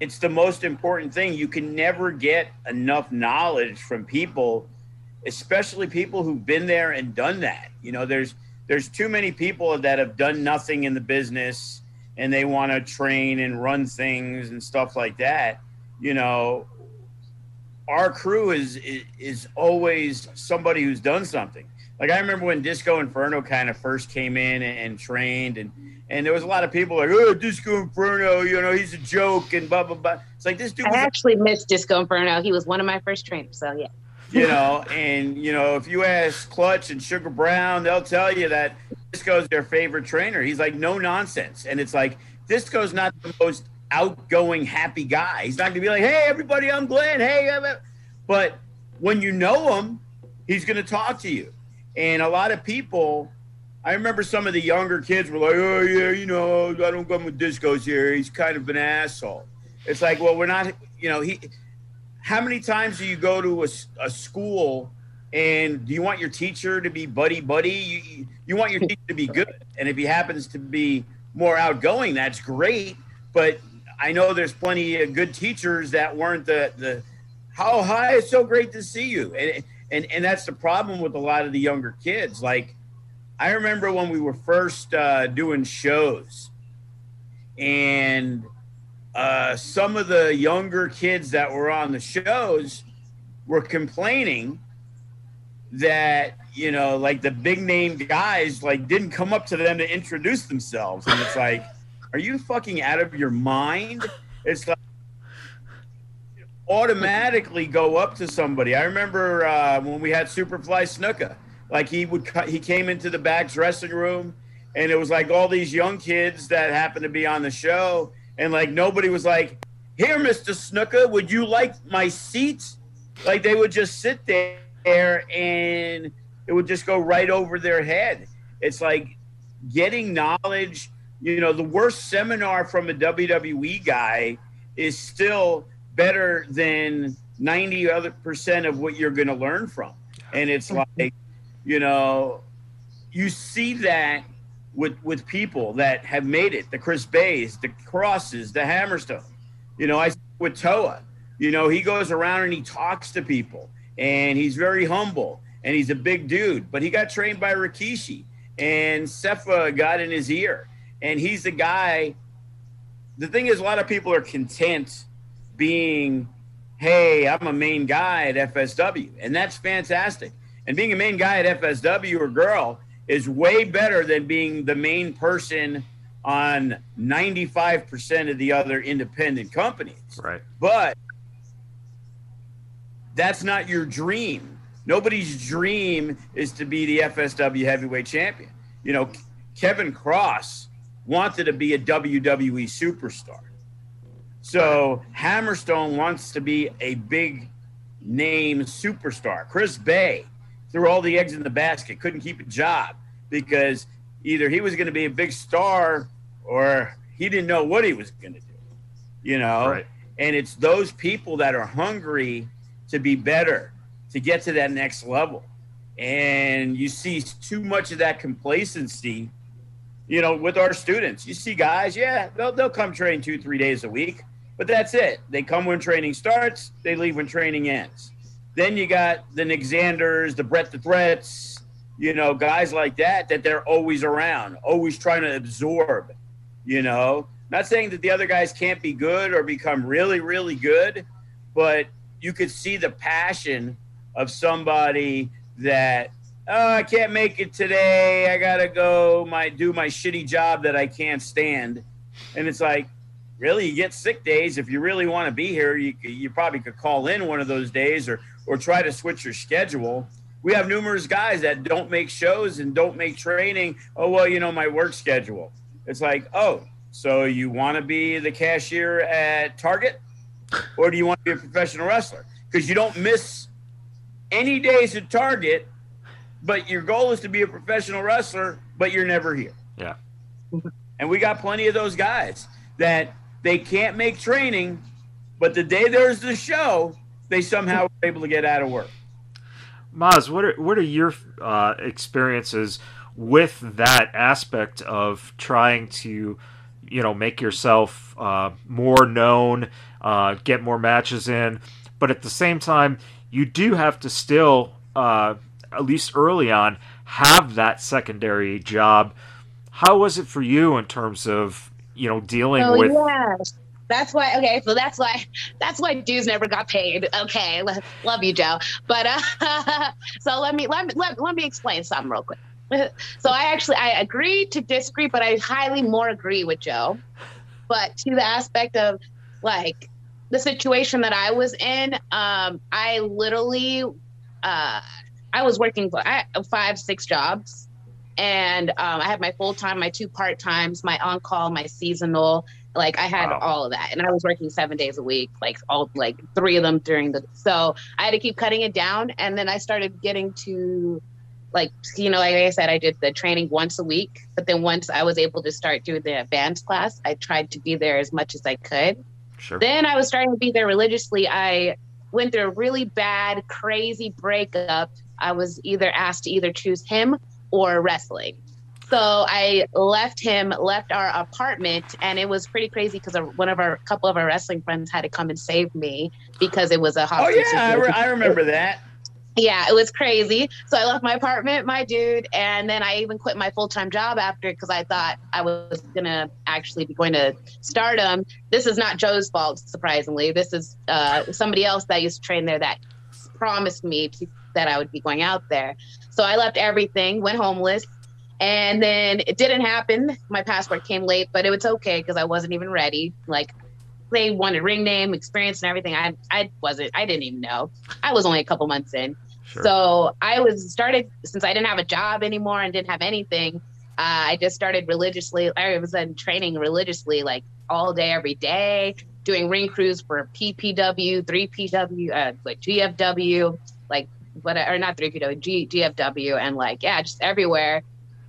it's the most important thing. You can never get enough knowledge from people, especially people who've been there and done that. You know, there's there's too many people that have done nothing in the business and they want to train and run things and stuff like that. You know, our crew is, is is always somebody who's done something. Like I remember when Disco Inferno kind of first came in and, and, trained, and and there was a lot of people like, "Oh, Disco Inferno, you know, he's a joke," and blah blah blah. It's like this dude. I actually missed Disco Inferno. He was one of my first trainers, so yeah. You know, and you know, if you ask Clutch and Sugar Brown, they'll tell you that Disco's their favorite trainer. He's like no nonsense, and it's like Disco's not the most outgoing, happy guy. He's not gonna be like, "Hey, everybody, I'm Glenn." Hey, but when you know him, he's gonna talk to you. And a lot of people, I remember some of the younger kids were like, "Oh yeah, you know, I don't come with discos here. He's kind of an asshole." It's like, well, we're not. You know, he. How many times do you go to a, a school and do you want your teacher to be buddy buddy? You you want your [laughs] teacher to be good, and if he happens to be more outgoing, that's great. But I know there's plenty of good teachers that weren't the the how high it's so great to see you and and and that's the problem with a lot of the younger kids. Like i remember when we were first uh, doing shows and uh, some of the younger kids that were on the shows were complaining that you know like the big name guys like didn't come up to them to introduce themselves. And it's like are you fucking out of your mind? It's like automatically go up to somebody. I remember uh, when we had Superfly Snuka, like he would he came into the back dressing room, and it was like all these young kids that happened to be on the show, and like nobody was like, "Here, Mister Snuka, would you like my seat?" Like they would just sit there, and it would just go right over their head. It's like getting knowledge. You know, the worst seminar from a WWE guy is still better than 90 other percent of what you're going to learn from. And it's like, you know, you see that with with people that have made it, the Chris Beys, the Crosses, the Hammerstone. You know, I with Toa, you know, he goes around and he talks to people and he's very humble and he's a big dude, but he got trained by Rikishi and Sefa got in his ear and he's the guy. The thing is, a lot of people are content being, hey, I'm a main guy at FSW. And that's fantastic. And being a main guy at FSW or girl is way better than being the main person on 95% of the other independent companies. Right. But that's not your dream. Nobody's dream is to be the FSW heavyweight champion. You know, Kevin Cross wanted to be a WWE superstar. So Hammerstone wants to be a big name superstar. Chris Bey threw all the eggs in the basket, couldn't keep a job because either he was going to be a big star or he didn't know what he was going to do. You know, right. and it's those people that are hungry to be better, to get to that next level. And you see too much of that complacency, you know, with our students. You see guys, yeah, they'll, they'll come train two, three days a week but that's it. They come when training starts, they leave when training ends. Then you got the Nick Zanders, the Brett the Threats, you know, guys like that, that they're always around, always trying to absorb, you know. Not saying that the other guys can't be good or become really, really good, but you could see the passion of somebody that oh, I can't make it today. I gotta go my do my shitty job that I can't stand. And it's like, really, you get sick days. If you really want to be here, you you probably could call in one of those days or or try to switch your schedule. We have numerous guys that don't make shows and don't make training. Oh well, you know my work schedule. It's like, oh, so you want to be the cashier at Target, or do you want to be a professional wrestler? Because you don't miss any days at Target but your goal is to be a professional wrestler, but you're never here. Yeah. And we got plenty of those guys that they can't make training, but the day there's the show, they somehow are able to get out of work. Maz, what are what are your uh, experiences with that aspect of trying to, you know, make yourself uh, more known, uh, get more matches in, but at the same time, you do have to still uh, at least early on, have that secondary job. How was it for you in terms of you know dealing oh, with? Yeah. That's why. Okay, so that's why. That's why dues never got paid. Okay, love you, Joe. But uh, [laughs] so let me let me let, let me explain something real quick. [laughs] So I actually I agree to disagree, but I highly more agree with Joe. But to the aspect of like the situation that I was in, um, I literally uh, I was working for I, five, six jobs, and um, I had my full time, my two part times, my on call, my seasonal. Like I had wow. all of that, and I was working seven days a week, like all like three of them during the. So I had to keep cutting it down, and then I started getting to like you know like i said i did the training once a week but then once i was able to start doing the advanced class i tried to be there as much as i could sure. then i was starting to be there religiously i went through a really bad crazy breakup I was either asked to either choose him or wrestling. So I left him, left our apartment, and it was pretty crazy because one of our couple of our wrestling friends had to come and save me because it was a hostage. Oh yeah, I, re- I remember that. Yeah, it was crazy. So I left my apartment, my dude, and then I even quit my full time job after because I thought I was gonna actually be going to stardom. This is not Joe's fault, surprisingly. This is uh, somebody else that used to train there that promised me that I would be going out there. So I left everything, went homeless, and then it didn't happen. My passport came late, but it was okay because I wasn't even ready. Like they wanted ring name, experience, and everything. I I wasn't. I didn't even know. I was only a couple months in. Sure. So I was started since I didn't have a job anymore and didn't have anything. Uh, I just started religiously. I was in training religiously, like all day, every day, doing ring crews for PPW, 3PW, uh, like GFW, like what or not 3PW, G, GFW, and like yeah, just everywhere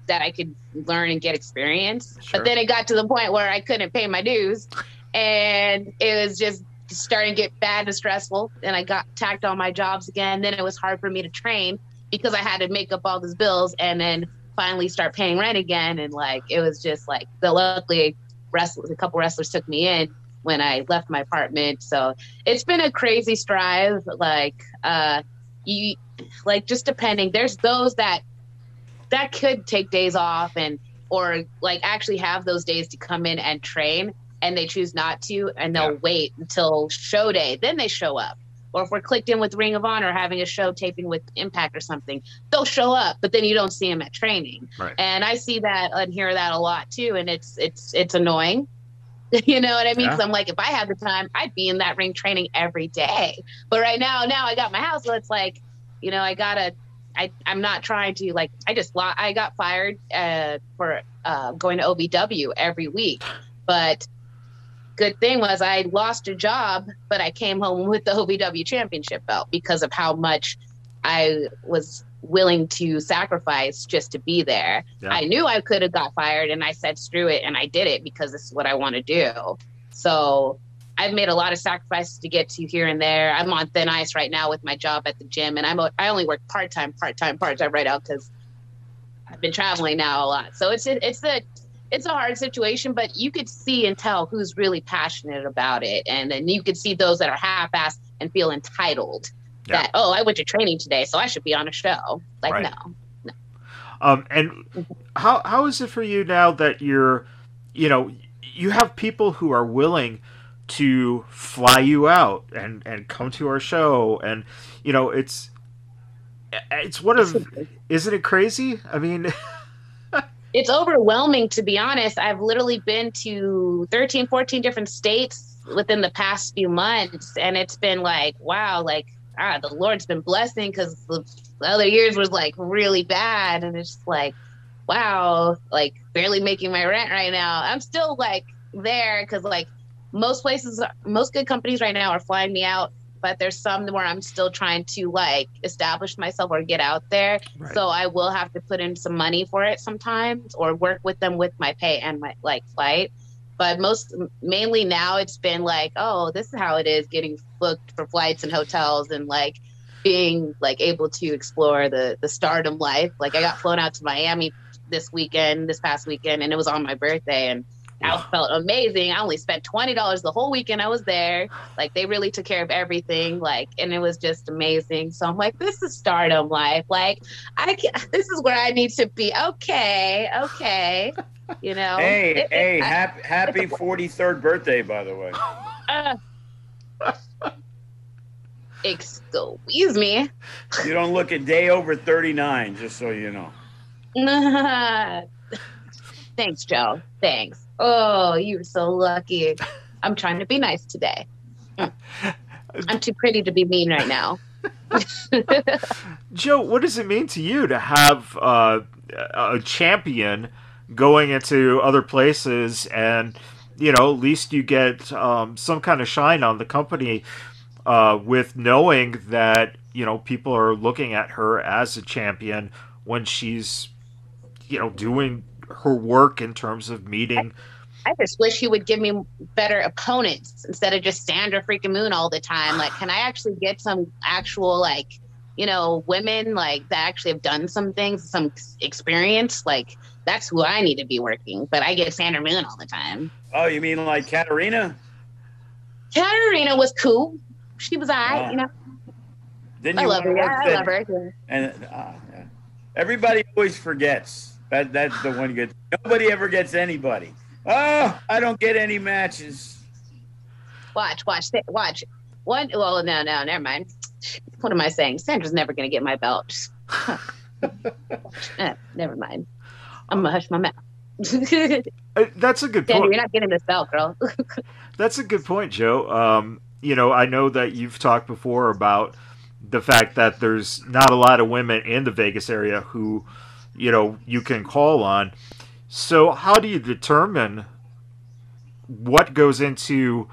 that I could learn and get experience. Sure. But then it got to the point where I couldn't pay my dues, and it was just starting to get bad and stressful. And I got tacked on my jobs again. Then it was hard for me to train because I had to make up all these bills and then finally start paying rent again. And like it was just like the luckily wrestlers, a couple wrestlers took me in when I left my apartment. So it's been a crazy strive. Like uh, you like just depending. There's those that that could take days off and or like actually have those days to come in and train and they choose not to and they'll yeah. wait until show day. Then they show up. Or if we're clicked in with ring of honor having a show taping with impact or something they'll show up but then you don't see them at training. Right. and i see that and hear that a lot too and it's it's it's annoying [laughs] you know what I mean? Because yeah. I'm like, if I had the time, I'd be in that ring training every day. But right now, now I got my house, so it's like, you know, I gotta. I I'm not trying to like. I just I got fired uh, for uh, going to OVW every week, but good thing was I lost a job, but I came home with the OVW championship belt because of how much I was willing to sacrifice just to be there. Yeah. I knew I could have got fired and I said screw it and I did it because this is what I want to do. So I've made a lot of sacrifices to get to here and there. I'm on thin ice right now with my job at the gym and I'm I only work part-time, part-time, part-time right now cuz I've been traveling now a lot. So it's it's a it's a hard situation, but you could see and tell who's really passionate about it. And then you could see those that are half-assed and feel entitled yeah. that oh I went to training today, so I should be on a show. Like right. no, no. Um, and how how is it for you now that you're, you know, you have people who are willing to fly you out and and come to our show, and you know it's it's one of isn't it crazy? I mean [laughs] it's overwhelming to be honest. I've literally been to 13, 14 different states within the past few months and it's been like wow, like ah, the Lord's been blessing because the other years was like really bad and it's like wow, like barely making my rent right now. I'm still like there because like most places, most good companies right now are flying me out, but there's some where I'm still trying to like establish myself or get out there. Right. So I will have to put in some money for it sometimes or work with them with my pay and my like flight. But most mainly now it's been like, oh, this is how it is getting booked for flights and hotels and like being like able to explore the the stardom life. Like I got flown out to Miami this weekend, this past weekend, and it was on my birthday, and I felt amazing. I only spent twenty dollars the whole weekend I was there. Like they really took care of everything. Like, and it was just amazing. So I'm like, this is stardom life. Like, I can, [laughs] this is where I need to be. Okay, okay. You know. Hey, it, hey, it, happy [laughs] happy forty third birthday, by the way. Uh, excuse me. You don't look a day over thirty nine, just so you know. [laughs] Thanks, Joe. Thanks. Oh, you're so lucky. I'm trying to be nice today. [laughs] I'm too pretty to be mean right now. [laughs] Joe, what does it mean to you to have uh, a champion going into other places and, you know, at least you get um, some kind of shine on the company uh, with knowing that, you know, people are looking at her as a champion when she's you know, doing her work in terms of meeting. I, I just wish he would give me better opponents instead of just Sandra freaking Moon all the time. Like, can I actually get some actual like, you know, women like that actually have done some things, some experience? Like, that's who I need to be working. But I get Sandra Moon all the time. Oh, you mean like Katarina? Katarina was cool. She was alright, you know. Didn't I love her. Yeah, I love her. And uh, yeah. everybody always forgets that that's the one good. Nobody ever gets anybody. Oh, I don't get any matches. Watch, watch, watch. One. Well, no, no, never mind. What am I saying? Sandra's never going to get my belt. eh, [laughs] never mind. I'm gonna hush my mouth. Uh, that's a good point. You're not getting this belt, girl. [laughs] That's a good point, Joe. Um, you know, I know that you've talked before about the fact that there's not a lot of women in the Vegas area who you know you can call on. So how do you determine what goes into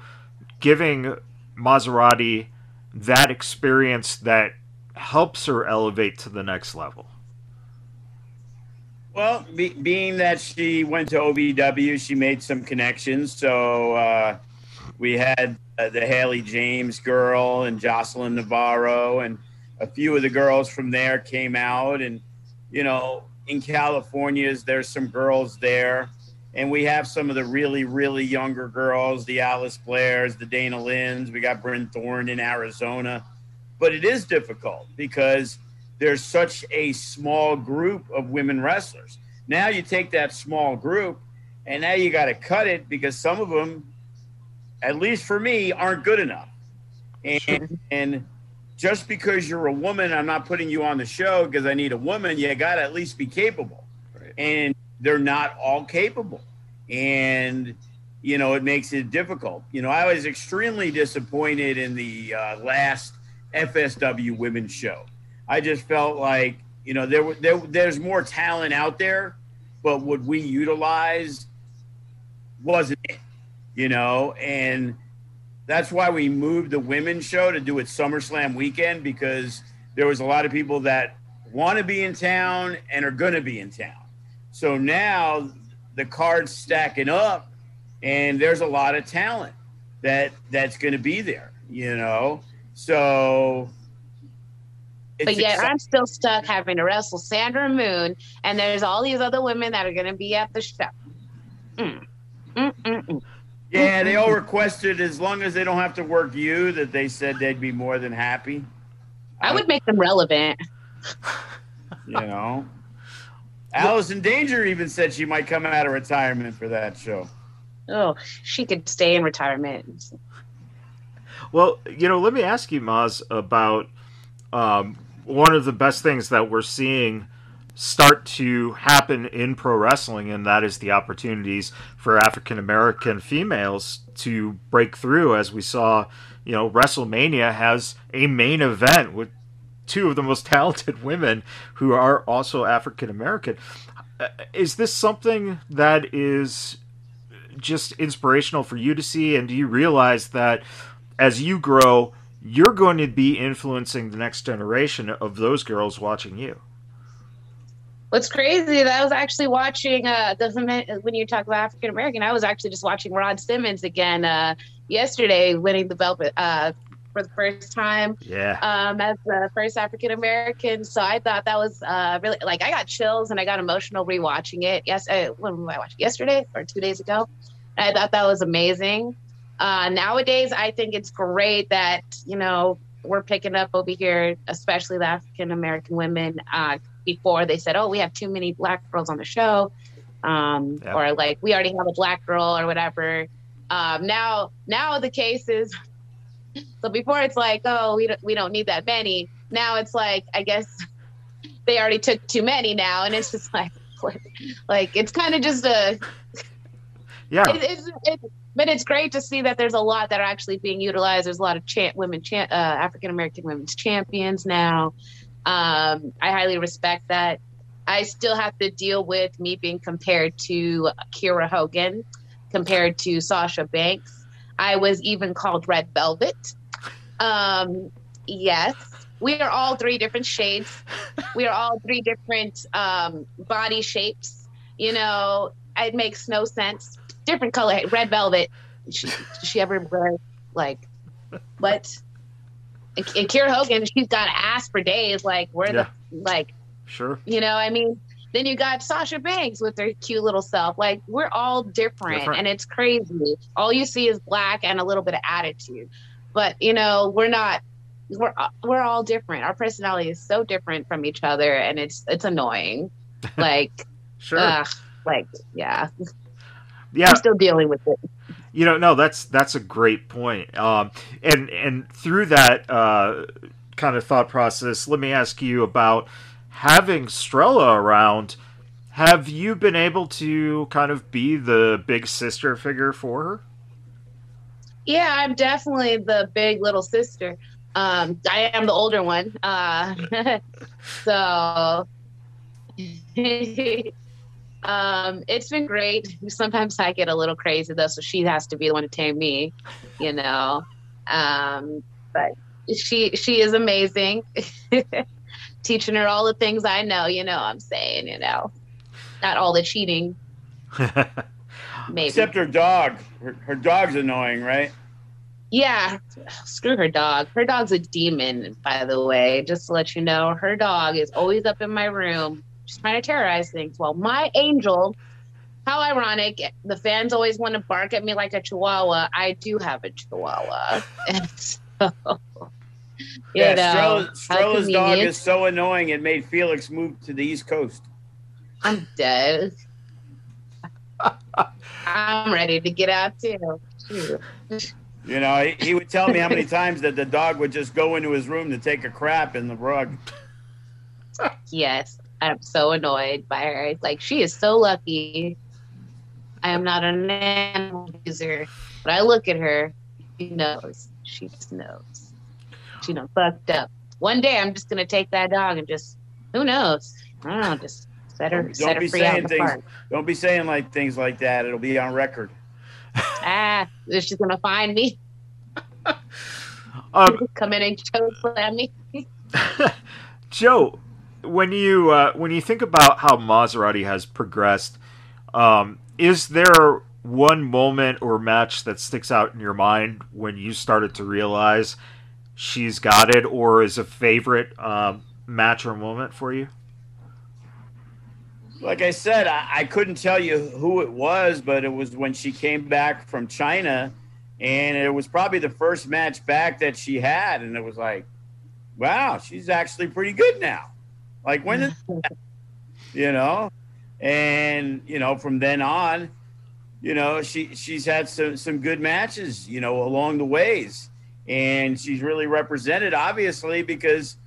giving Mazzerati that experience that helps her elevate to the next level? Well, be, being that she went to OVW, she made some connections. So uh, we had uh, the Haley James girl and Jocelyn Navarro, and a few of the girls from there came out. And, you know, in California's. There's some girls there. And we have some of the really, really younger girls, the Alice Blairs, the Dana Lynn's. We got Bryn Thorne in Arizona. But it is difficult because there's such a small group of women wrestlers. Now you take that small group and now you got to cut it because some of them, at least for me, aren't good enough. And, and just because you're a woman, I'm not putting you on the show because I need a woman. You got to at least be capable. Right. And they're not all capable. And, you know, it makes it difficult. You know, I was extremely disappointed in the uh, last FSW women's show. I just felt like, you know, there, there there's more talent out there, but what we utilized wasn't it, you know, and that's why we moved the women's show to do it SummerSlam weekend because there was a lot of people that want to be in town and are going to be in town. So now the cards stacking up, and there's a lot of talent that that's going to be there. You know, so. but yet exciting. I'm still stuck having to wrestle Sandra Moon, and there's all these other women that are going to be at the show. Mm. Mm, mm, mm. Yeah, they all requested as long as they don't have to work you that they said they'd be more than happy. I would make them relevant. You know. Allison Danger even said she might come out of retirement for that show. Oh, she could stay in retirement. Well, you know, let me ask you, Maz, about um, one of the best things that we're seeing start to happen in pro wrestling, and that is the opportunities for African American females to break through, as we saw. You know, WrestleMania has a main event with two of the most [laughs] talented women who are also African American. Uh, is this something that is just inspirational for you to see? And do you realize that as you grow, you're going to be influencing the next generation of those girls watching you? What's crazy that I was actually watching uh, the when you talk about African American, I was actually just watching Ron Simmons again uh, yesterday, winning the belt uh, for the first time. Yeah. Um, as the first African American, so I thought that was uh, really like I got chills and I got emotional rewatching it. Yes, uh, when I watched it? yesterday or two days ago, I thought that was amazing. Uh, nowadays, I think it's great that you know we're picking up over here, especially the African American women. Uh, before they said, "Oh, we have too many black girls on the show," um, yeah. or like we already have a black girl or whatever. Um, now, now the case is [laughs] so before it's like, oh, we don't, we don't need that many. Now it's like, I guess [laughs] they already took too many now, and it's just [laughs] like, like it's kind of just a, yeah. It, it's, it's, but it's great to see that there's a lot that are actually being utilized. There's a lot of champ women, champ, uh, African American women's champions now. Um, I highly respect that. I still have to deal with me being compared to Kiera Hogan, compared to Sasha Banks I was even called Red Velvet. Um, yes, we are all three different shades. We are all three different um, body shapes. You know, it makes no sense. Different color, red velvet. She, she ever wear like what? And, and Kiera Hogan, she's got ass for days. Like, where yeah. the like? Sure. You know, I mean, then you got Sasha Banks with her cute little self. Like we're all different, different, and it's crazy. All you see is black and a little bit of attitude. But you know, we're not. We're we're all different. Our personality is so different from each other, and it's it's annoying. [laughs] Like, sure. Ugh, like, yeah. Yeah. I'm still dealing with it. You know, no, that's that's a great point. Um, and and through that uh, kind of thought process, let me ask you about having Strella around, have you been able to kind of be the big sister figure for her? Yeah, I'm definitely the big little sister. Um, I am the older one. Uh, [laughs] so [laughs] um, it's been great. Sometimes I get a little crazy though, so she has to be the one to tame me, you know. Um, but she she is amazing. [laughs] teaching her all the things I know, you know I'm saying, you know. Not all the cheating. [laughs] Maybe. Except her dog. Her, her dog's annoying, right? Yeah. Screw her dog. Her dog's a demon, by the way. Just to let you know, her dog is always up in my room, just trying to terrorize things. Well, my angel, how ironic. The fans always want to bark at me like a chihuahua. I do have a chihuahua. [laughs] and so yeah, know, Strella's dog is so annoying it made Felix move to the East Coast. I'm dead. I'm ready to get out too. You know, he, he, would tell me how many times that the dog would just go into his room to take a crap in the rug. [laughs] Yes, I'm so annoyed by her. Like she is so lucky. I am not an animal user, but I look at her. She knows. She just knows you know, fucked up. One day I'm just gonna take that dog and just who knows? I don't know, just set her don't, set her free out things, park. Don't be saying like things like that. It'll be on record. [laughs] ah, is she gonna find me? [laughs] um, Come in and choke slam me. [laughs] Joe, when you uh, when you think about how Mazzerati has progressed, um, is there one moment or match that sticks out in your mind when you started to realize she's got it, or is a favorite um, match or moment for you? Like I said, I, I, couldn't tell you who it was, but it was when she came back from China, and it was probably the first match back that she had, and it was like, wow, she's actually pretty good now. Like when, is [laughs] you know, and you know from then on, you know she she's had some some good matches, you know, along the ways and she's really represented obviously because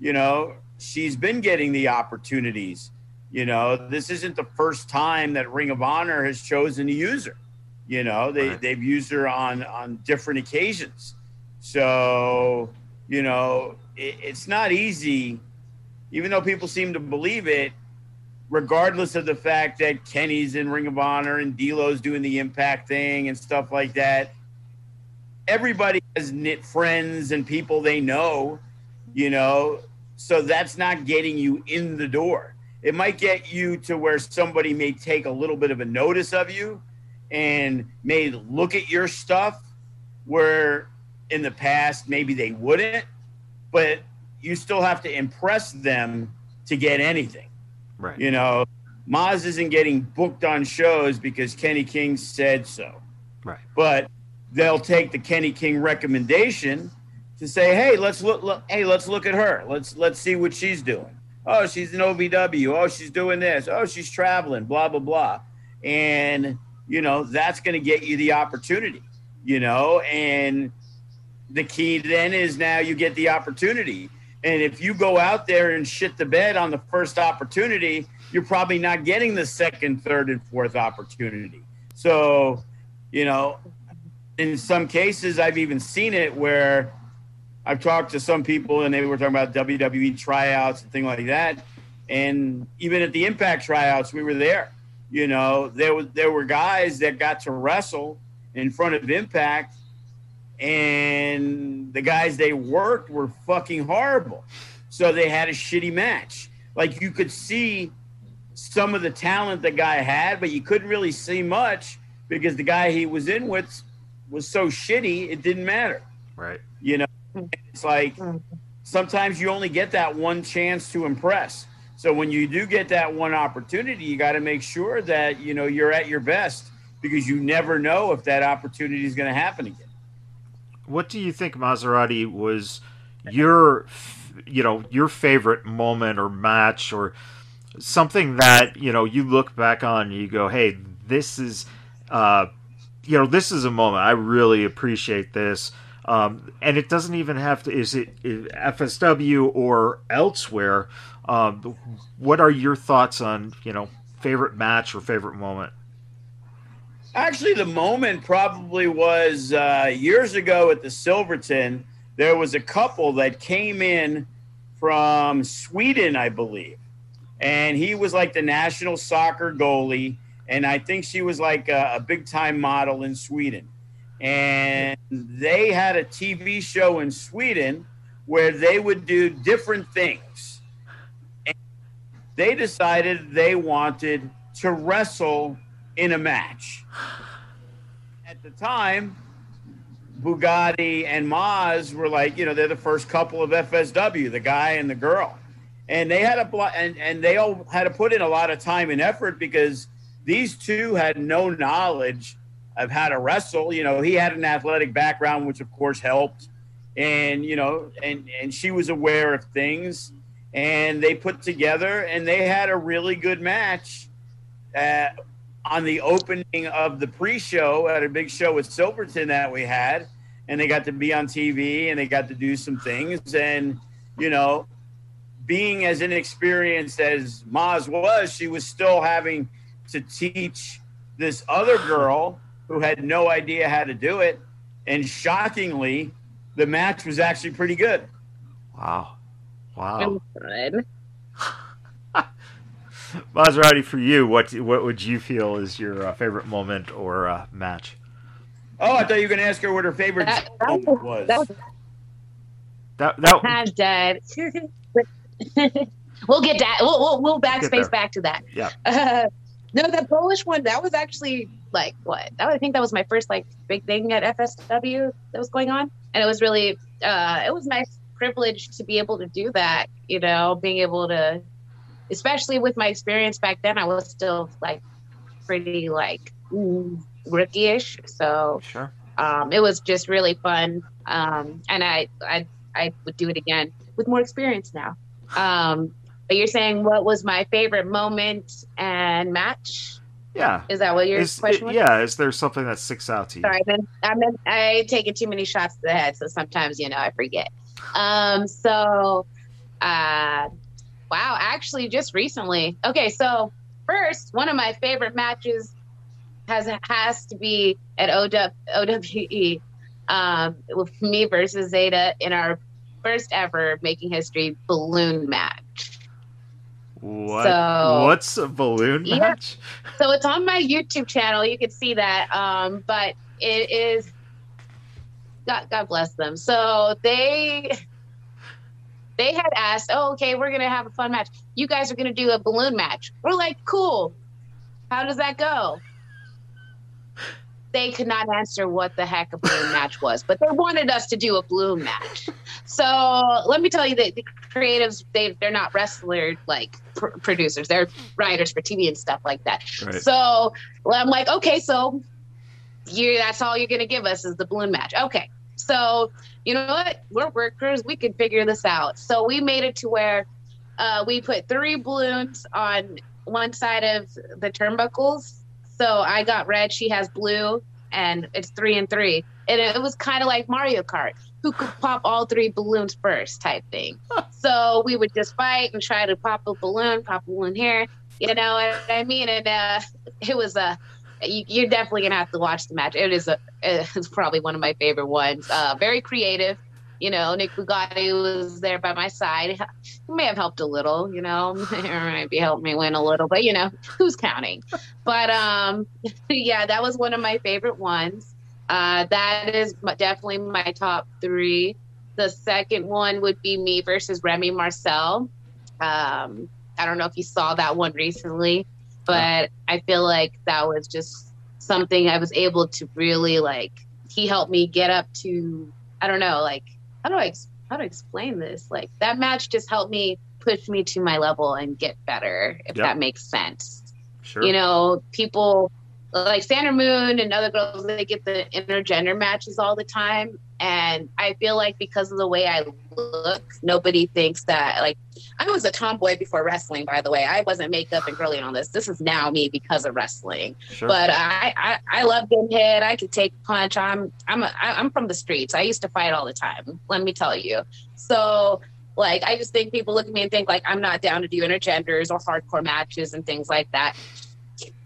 you know, she's been getting the opportunities. You know, this isn't the first time that Ring of Honor has chosen to use her. You know, they, Right. they've used her on on different occasions. So, you know, it, it's not easy, even though people seem to believe it, regardless of the fact that Kenny's in Ring of Honor and D'Lo's doing the Impact thing and stuff like that. Everybody has knit friends and people they know, you know, so that's not getting you in the door. It might get you to where somebody may take a little bit of a notice of you and may look at your stuff where in the past maybe they wouldn't, but you still have to impress them to get anything. Right. You know, Maz isn't getting booked on shows because Kenny King said so. Right. But they'll take the Kenny King recommendation to say, "Hey, let's look, look hey, let's look at her. Let's let's see what she's doing. Oh, she's an OVW. Oh, she's doing this. Oh, she's traveling, blah blah blah." And, you know, that's going to get you the opportunity, you know, and the key then is now you get the opportunity. And if you go out there and shit the bed on the first opportunity, you're probably not getting the second, third, and fourth opportunity. So, you know, in some cases, I've even seen it where I've talked to some people and they were talking about WWE tryouts and things like that. And even at the Impact tryouts, we were there. You know, there was there were guys that got to wrestle in front of Impact and the guys they worked were fucking horrible. So they had a shitty match. Like you could see some of the talent the guy had, but you couldn't really see much because the guy he was in with was so shitty, it didn't matter. Right. You know, it's like mm-hmm. sometimes you only get that one chance to impress. So when you do get that one opportunity, you got to make sure that you know you're at your best because you never know if that opportunity is going to happen again. What do you think Mazzerati was your you know your favorite moment or match or something that you know you look back on and you go hey this is uh you know this is a moment. I really appreciate this. Um, and it doesn't even have to is it FSW or elsewhere? Um, what are your thoughts on you know favorite match or favorite moment Actually, the moment probably was uh, years ago at the Silverton. There was a couple that came in from Sweden, I believe, and he was like the national soccer goalie, and I think she was like a, a big time model in Sweden. And they had a TV show in Sweden where they would do different things. And they decided they wanted to wrestle in a match. At the time, Bugatti and Maz were like, you know, they're the first couple of FSW, the guy and the girl. And they had a and, and they all had to put in a lot of time and effort because these two had no knowledge of how to wrestle. You know, he had an athletic background, which of course helped. And, you know, and, and she was aware of things. And they put together and they had a really good match. Uh, on the opening of the pre-show at a big show with Silverton that we had, and they got to be on TV and they got to do some things. And you know, being as inexperienced as Maz was, she was still having to teach this other girl who had no idea how to do it. And shockingly, the match was actually pretty good. wow wow Good. Mazzerati, for you, what what would you feel is your uh, favorite moment or uh, match? Oh, I thought you were going to ask her what her favorite That- that moment was. that was That that I'm dead. [laughs] we'll get that. We'll, we'll, we'll backspace back to that. Yeah. [laughs] Uh, no, the Polish one, that was actually like what? That I think that was my first like big thing at FSW that was going on. And it was really, uh, it was nice privilege to be able to do that, you know, being able to, especially with my experience back then, I was still like pretty like rookie-ish. So, sure. um, it was just really fun. Um, and I, I, I would do it again with more experience now. Um, but you're saying what was my favorite moment and match? Yeah. Is that what your Is, question was? yeah. Is there something that sticks out to you? Sorry, I've I've been, I taken too many shots to the head, so sometimes you know I forget. Um, so Uh, wow, actually, just recently. Okay, so first, one of my favorite matches has has to be at OW, OWE um, with me versus Zeta in our first ever making history balloon match. What? So, What's a balloon yeah. match? So it's on my YouTube channel. You can see that. Um, but it is. God, God bless them. So they they had asked, "Oh, okay, we're gonna have a fun match. You guys are gonna do a balloon match." We're like, "Cool. How does that go?" they could not answer what the heck a balloon match was, but they wanted us to do a balloon match. So let me tell you that the creatives they they're not wrestler like pr- producers; they're writers for TV and stuff like that. Right. So well, I'm like, okay, so you that's all you're gonna give us is the balloon match. Okay, so you know what? We're workers; we can figure this out. So we made it to where uh, we put three balloons on one side of the turnbuckles so I got red, she has blue, and it's three and three. And it was kind of like Mario Kart. Who could pop all three balloons first type thing. so we would just fight and try to pop a balloon, pop a balloon here. You know what I mean? And uh, it was a. You, are definitely gonna have to watch the match. It is a. It's probably one of my favorite ones. Uh, very creative you know, Nick Bugatti was there by my side. He may have helped a little, you know, [laughs] maybe helped me win a little, but you know, [laughs] who's counting? But um, [laughs] yeah, that was one of my favorite ones. Uh, that is definitely my top three. The second one would be me versus Remy Marcel. Um, I don't know if you saw that one recently, but I feel like that was just something I was able to really like. He helped me get up to I don't know, like how do I how to explain this? Like that match just helped me push me to my level and get better, if yep. that makes sense. Sure. You know, people like Sandra Moon and other girls, they get the intergender matches all the time. And I feel like because of the way I look, nobody thinks that like I was a tomboy before wrestling, by the way. I wasn't makeup and girly and all this. This is now me because of wrestling. Sure. But I, I, I love getting hit. I can take punch. I'm I'm a, I'm from the streets. I used to fight all the time. Let me tell you. So like I just think people look at me and think like I'm not down to do intergenders or hardcore matches and things like that.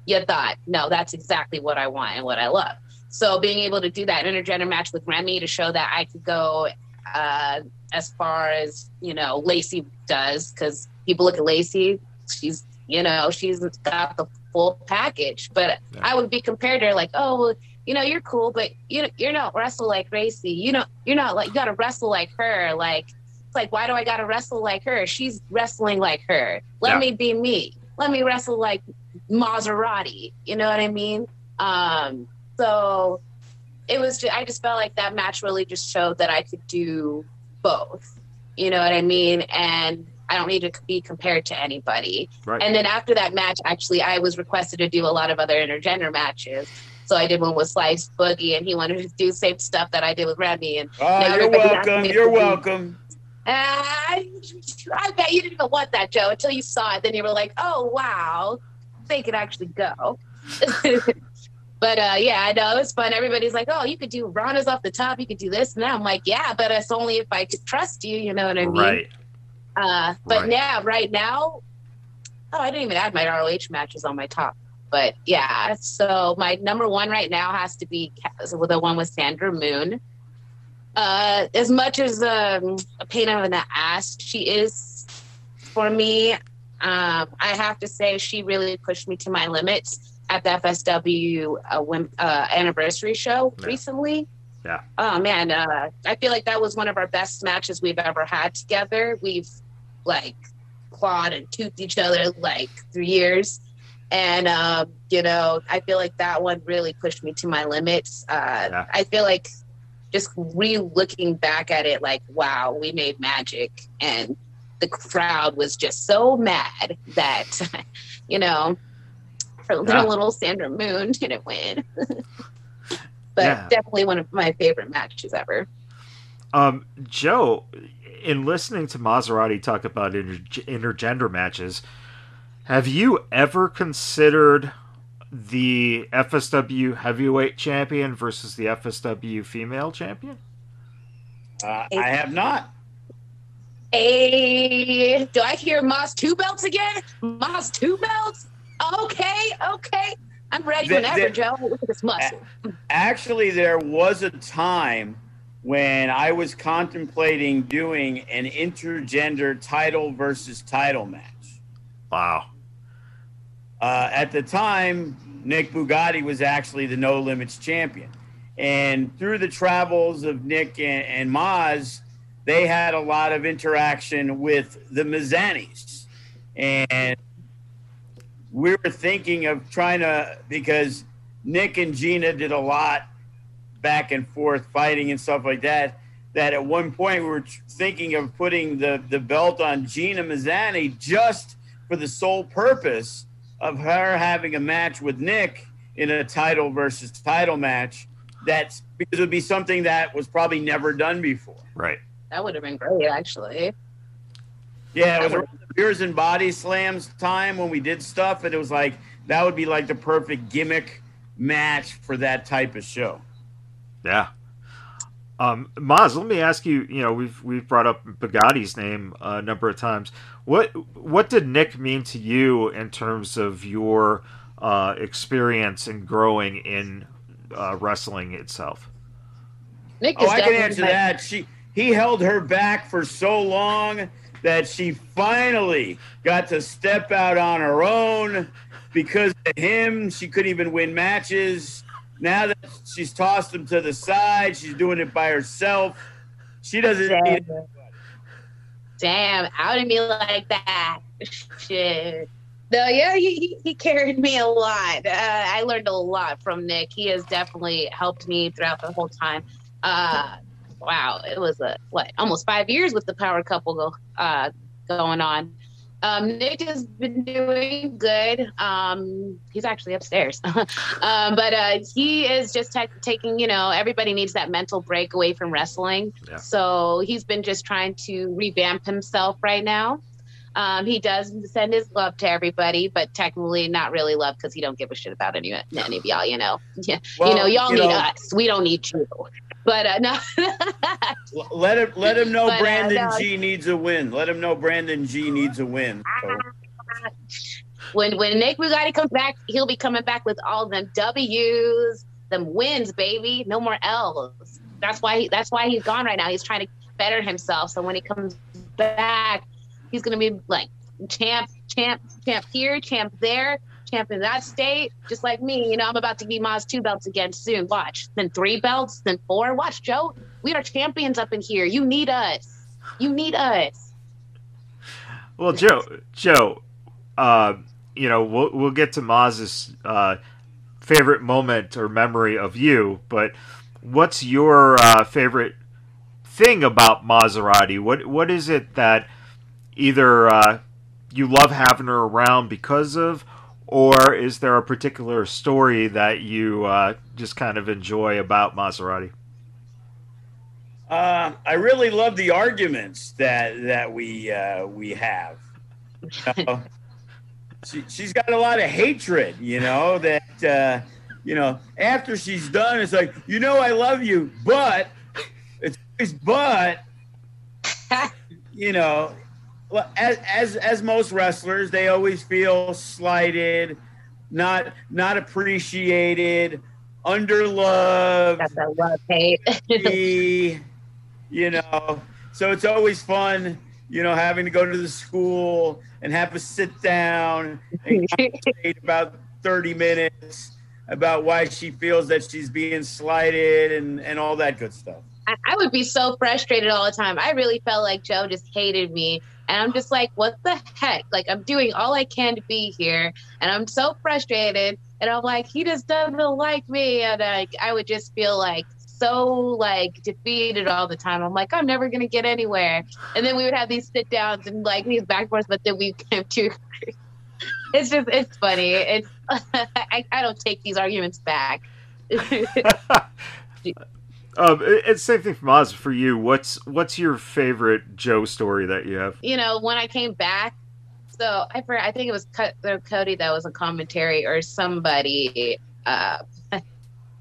You thought, no, that's exactly what I want and what I love. So being able to do that intergender match with Remy to show that I could go uh, as far as you know Lacey does, because people look at Lacey, she's you know she's got the full package. But yeah. I would be compared to her like, oh, well, you know, you're cool, but you you're not wrestle like Lacey. You know, you're not like you got to wrestle like her. Like it's like why do I got to wrestle like her? She's wrestling like her. Let yeah. me be me. Let me wrestle like Mazzerati. You know what I mean? Um, so it was just, I just felt like that match really just showed that I could do both. You know what I mean? And I don't need to be compared to anybody. Right. And then after that match, actually, I was requested to do a lot of other intergender matches. So I did one with Slice Boogie, and he wanted to do the same stuff that I did with Remy. And oh, you're welcome. You're welcome. I, I bet you didn't even want that, Joe, until you saw it. Then you were like, "Oh wow, they could actually go." [laughs] But uh, yeah, I know it was fun. Everybody's like, "Oh, you could do Ronda's off the top. You could do this." And I'm like, "Yeah, but it's only if I could trust you." You know what I mean? Right. Uh, but right. now, right now, oh, I didn't even add my ROH matches on my top. But yeah, so my number one right now has to be the one with Sandra Moon. Uh, as much as um, a pain in the ass she is for me, um, I have to say she really pushed me to my limits at the FSW uh, uh, anniversary show yeah. recently. Yeah. Oh man, uh, I feel like that was one of our best matches we've ever had together. We've like clawed and toothed each other like three years, and um, you know, I feel like that one really pushed me to my limits. Uh, yeah. I feel like just re-looking back at it, like wow, we made magic, and the crowd was just so mad that [laughs] you know for yeah. little Sandra Moon didn't win. [laughs] but yeah. definitely one of my favorite matches ever. Um, Joe, in listening to Mazzerati talk about inter- intergender matches, have you ever considered the FSW heavyweight champion versus the FSW female champion? Uh, I have not. Hey, do I hear Maz two belts again? Maz two belts? Okay, okay. I'm ready The- whenever, the- Joe. Look at this muscle. Actually, there was a time when I was contemplating doing an intergender title versus title match. Wow. Uh, at the time, Nick Bugatti was actually the No Limits champion. And through the travels of Nick and, and Maz, they had a lot of interaction with the Mizzanis. And we were thinking of trying to, because Nick and Gina did a lot back and forth fighting and stuff like that, that at one point we were thinking of putting the, the belt on Gina Mazzani just for the sole purpose of her having a match with Nick in a title versus title match. That's because it would be something that was probably never done before. Right. That would have been great, actually. Yeah, it was around the Beers and Body Slams time when we did stuff, and it was like that would be like the perfect gimmick match for that type of show. Yeah. Um, Maz, let me ask you. You know, we've we've brought up Bugatti's name a number of times. What what did Nick mean to you in terms of your uh, experience and growing in uh, wrestling itself? Nick Oh, is I can answer my- that. She he held her back for so long that she finally got to step out on her own because of him. She couldn't even win matches. Now that she's tossed him to the side, she's doing it by herself. She doesn't need Damn. Damn, outed me like that. Shit. No, yeah, he, he, he carried me a lot. Uh, I learned a lot from Nick. He has definitely helped me throughout the whole time. Uh, wow, it was a what almost five years with the power couple uh, going on. Um, Nick has been doing good. Um, he's actually upstairs, um, [laughs] but uh, he is just ta- taking. You know, everybody needs that mental break away from wrestling. Yeah. So he's been just trying to revamp himself right now. Um, he does send his love to everybody, but technically not really love because he don't give a shit about any, any of y'all. You know, [laughs] yeah, Well, you know, y'all you need know- us. We don't need you. But uh, no, [laughs] Let him let him know But, uh, Brandon no. G needs a win. Let him know Brandon G needs a win. So, when when Nick Bugatti comes back, he'll be coming back with all them W's, them wins, baby. No more L's. That's why he, that's why he's gone right now. He's trying to better himself. So when he comes back, he's gonna be like champ, champ, champ here, champ there, champ in that state. Just like me, you know, I'm about to be Maz two belts again soon. Watch. Then three belts, then four. Watch, Joe. We are champions up in here. You need us. You need us. Well, Joe, Joe, uh, you know, we'll we'll get to Maz's uh, favorite moment or memory of you, but what's your uh, favorite thing about Mazzerati? What what is it that either uh, you love having her around because of, or is there a particular story that you uh, just kind of enjoy about Mazzerati? uh, I really love the arguments that that we uh, we have. You know, she, she's got a lot of hatred, you know, that, uh, you know, after she's done, it's like, you know, I love you, but it's always but, [laughs] you know, well, as, as, as most wrestlers, they always feel slighted, not, not appreciated, underloved That's that love hate. [laughs] you know. So it's always fun, you know, having to go to the school and have a sit down and [laughs] conversate about 30 minutes about why she feels that she's being slighted and, and all that good stuff. I, I would be so frustrated all the time. I really felt like Joe just hated me. And I'm just like, what the heck? Like, I'm doing all I can to be here. And I'm so frustrated. And I'm like, he just doesn't like me. And like, I would just feel like so like defeated all the time. I'm like, I'm never going to get anywhere. And then we would have these sit downs and like these back and forth, but then we [laughs] came to. It's just, it's funny. It's, [laughs] I, I don't take these arguments back. [laughs] Um, it's same thing from Oz for you. What's what's your favorite Joe story that you have? you know, when I came back, so I I think it was Cody that was a commentary or somebody. Uh, [laughs]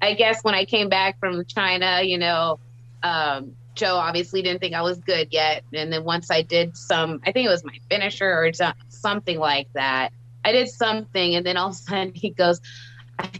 I guess when I came back from China, you know, um, Joe obviously didn't think I was good yet. And then once I did some, I think it was my finisher or something like that. I did something, and then all of a sudden he goes, [laughs]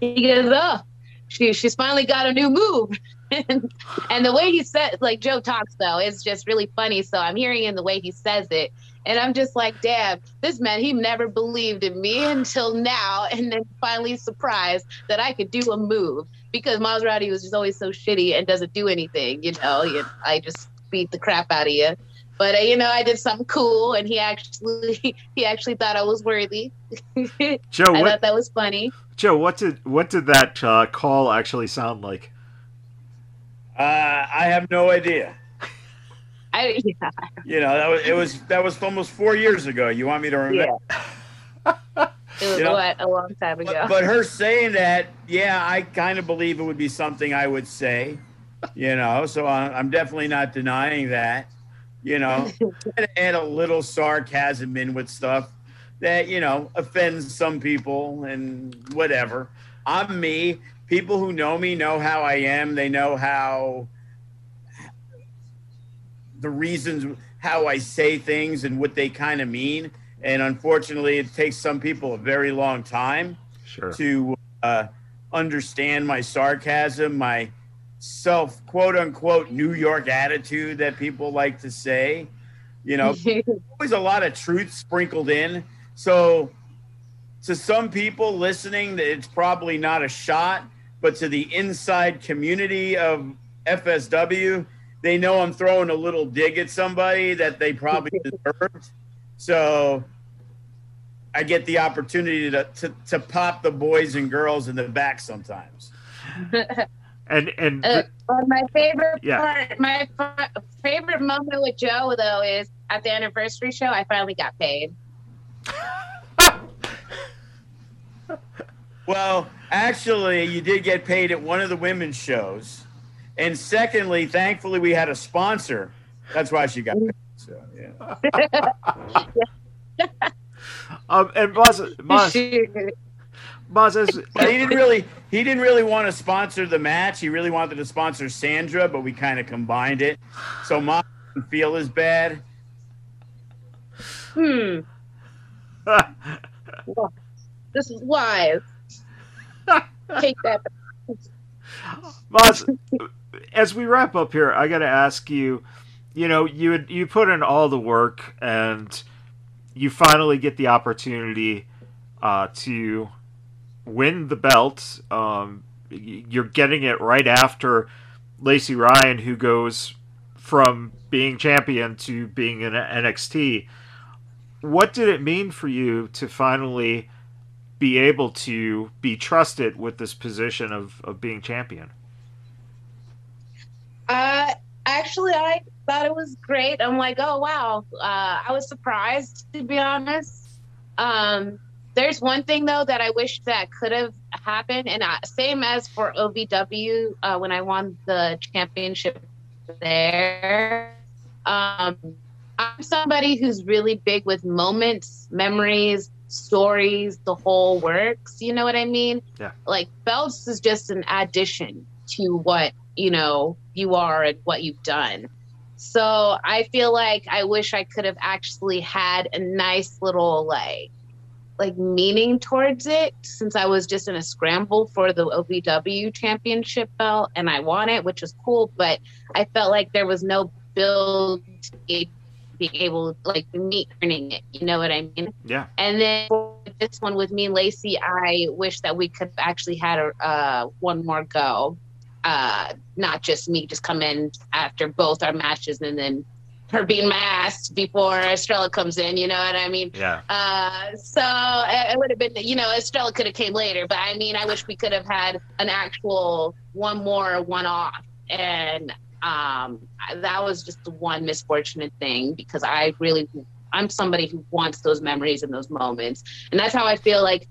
he goes, oh, she she's finally got a new move. [laughs] and, and the way he said, like Joe talks though, is just really funny. So I'm hearing in the way he says it, and I'm just like, damn, this man, he never believed in me until now, [laughs] and then finally surprised that I could do a move because Mazzerati was just always so shitty and doesn't do anything. You know, I just beat the crap out of you. But uh, you know, I did something cool, and he actually [laughs] he actually thought I was worthy. Joe, [laughs] I what, thought that was funny. Joe, what did what did that uh, call actually sound like? Uh, I have no idea. I, [laughs] yeah. You know, that was it was that was almost four years ago. You want me to remember? Yeah. It was You know, what, a long time ago. But, but her saying that, yeah, I kind of believe it would be something I would say. You know, so I- I'm definitely not denying that. You know, [laughs] and add a little sarcasm in with stuff that you know offends some people and whatever. I'm me. People who know me know how I am. They know how the reasons how I say things and what they kind of mean. And unfortunately, it takes some people a very long time Sure. to uh, understand my sarcasm, my self quote unquote New York attitude that people like to say. You know, [laughs] always a lot of truth sprinkled in. So, to some people listening, it's probably not a shot, but to the inside community of FSW, they know I'm throwing a little dig at somebody that they probably [laughs] deserved. So, I get the opportunity to, to, to pop the boys and girls in the back sometimes. [laughs] And and Uh, but my favorite Yeah. part, my fa- favorite moment with Joe though is at the anniversary show. I finally got paid. [laughs] Well, actually, you did get paid at one of the women's shows. And secondly, thankfully, we had a sponsor. That's why she got paid. So, yeah. [laughs] um and Maz, [laughs] Maz, Maz, as, But [laughs] he didn't really he didn't really want to sponsor the match. He really wanted to sponsor Sandra, but we kind of combined it. So mom didn't [laughs] feel as bad. hmm, [laughs] this is wise. Take that. Maz, as we wrap up here, I got to ask you. You know, you had, you put in all the work, and you finally get the opportunity uh, to win the belt. Um, you're getting it right after Lacey Ryan, who goes from being champion to being in NXT. What did it mean for you to finally be able to be trusted with this position of, of being champion? Uh, actually, I thought it was great. I'm like, oh wow. Uh, I was surprised to be honest. Um, there's one thing though that I wish that could have happened, and uh, same as for OVW uh, when I won the championship there. Um, I'm somebody who's really big with moments, memories, stories, the whole works. You know what I mean? Yeah. Like belts is just an addition to what you know you are and what you've done. So I feel like I wish I could have actually had a nice little like like meaning towards it since I was just in a scramble for the OVW championship belt and I won it, which was cool, but I felt like there was no build to be able like me earning it. You know what I mean? Yeah. And then this one with me and Lacey, I wish that we could have actually had a uh, one more go. Uh, not just me just come in after both our matches and then her being masked before Estrella comes in, you know what I mean? Yeah. Uh, so it, would have been, you know, Estrella could have came later, but I mean, I wish we could have had an actual one more one off. And um, that was just the one misfortunate thing because I really, I'm somebody who wants those memories and those moments. And that's how I feel like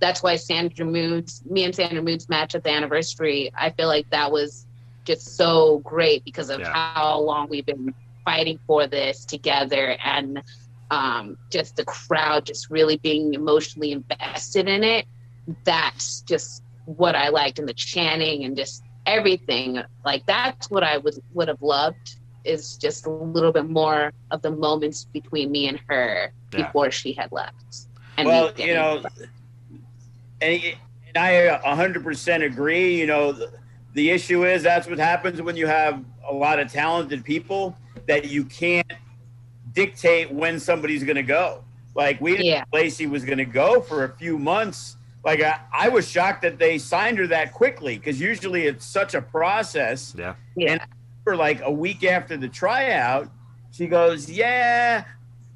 that's why Sandra Moon's, me and Sandra Moon's match at the anniversary, I feel like that was just so great because of Yeah. how long we've been fighting for this together and um, just the crowd just really being emotionally invested in it. That's just what I liked and the chanting and just everything. Like that's what I would would have loved is just a little bit more of the moments between me and her Yeah. before she had left. And well, you know, and, and I 100% agree. You know, the, the issue is that's what happens when you have a lot of talented people that you can't dictate when somebody's going to go. Like we didn't Yeah. know Lacey was going to go for a few months. Like I, I was shocked that they signed her that quickly because usually it's such a process. Yeah. yeah. and- For like a week after the tryout, she goes, "Yeah."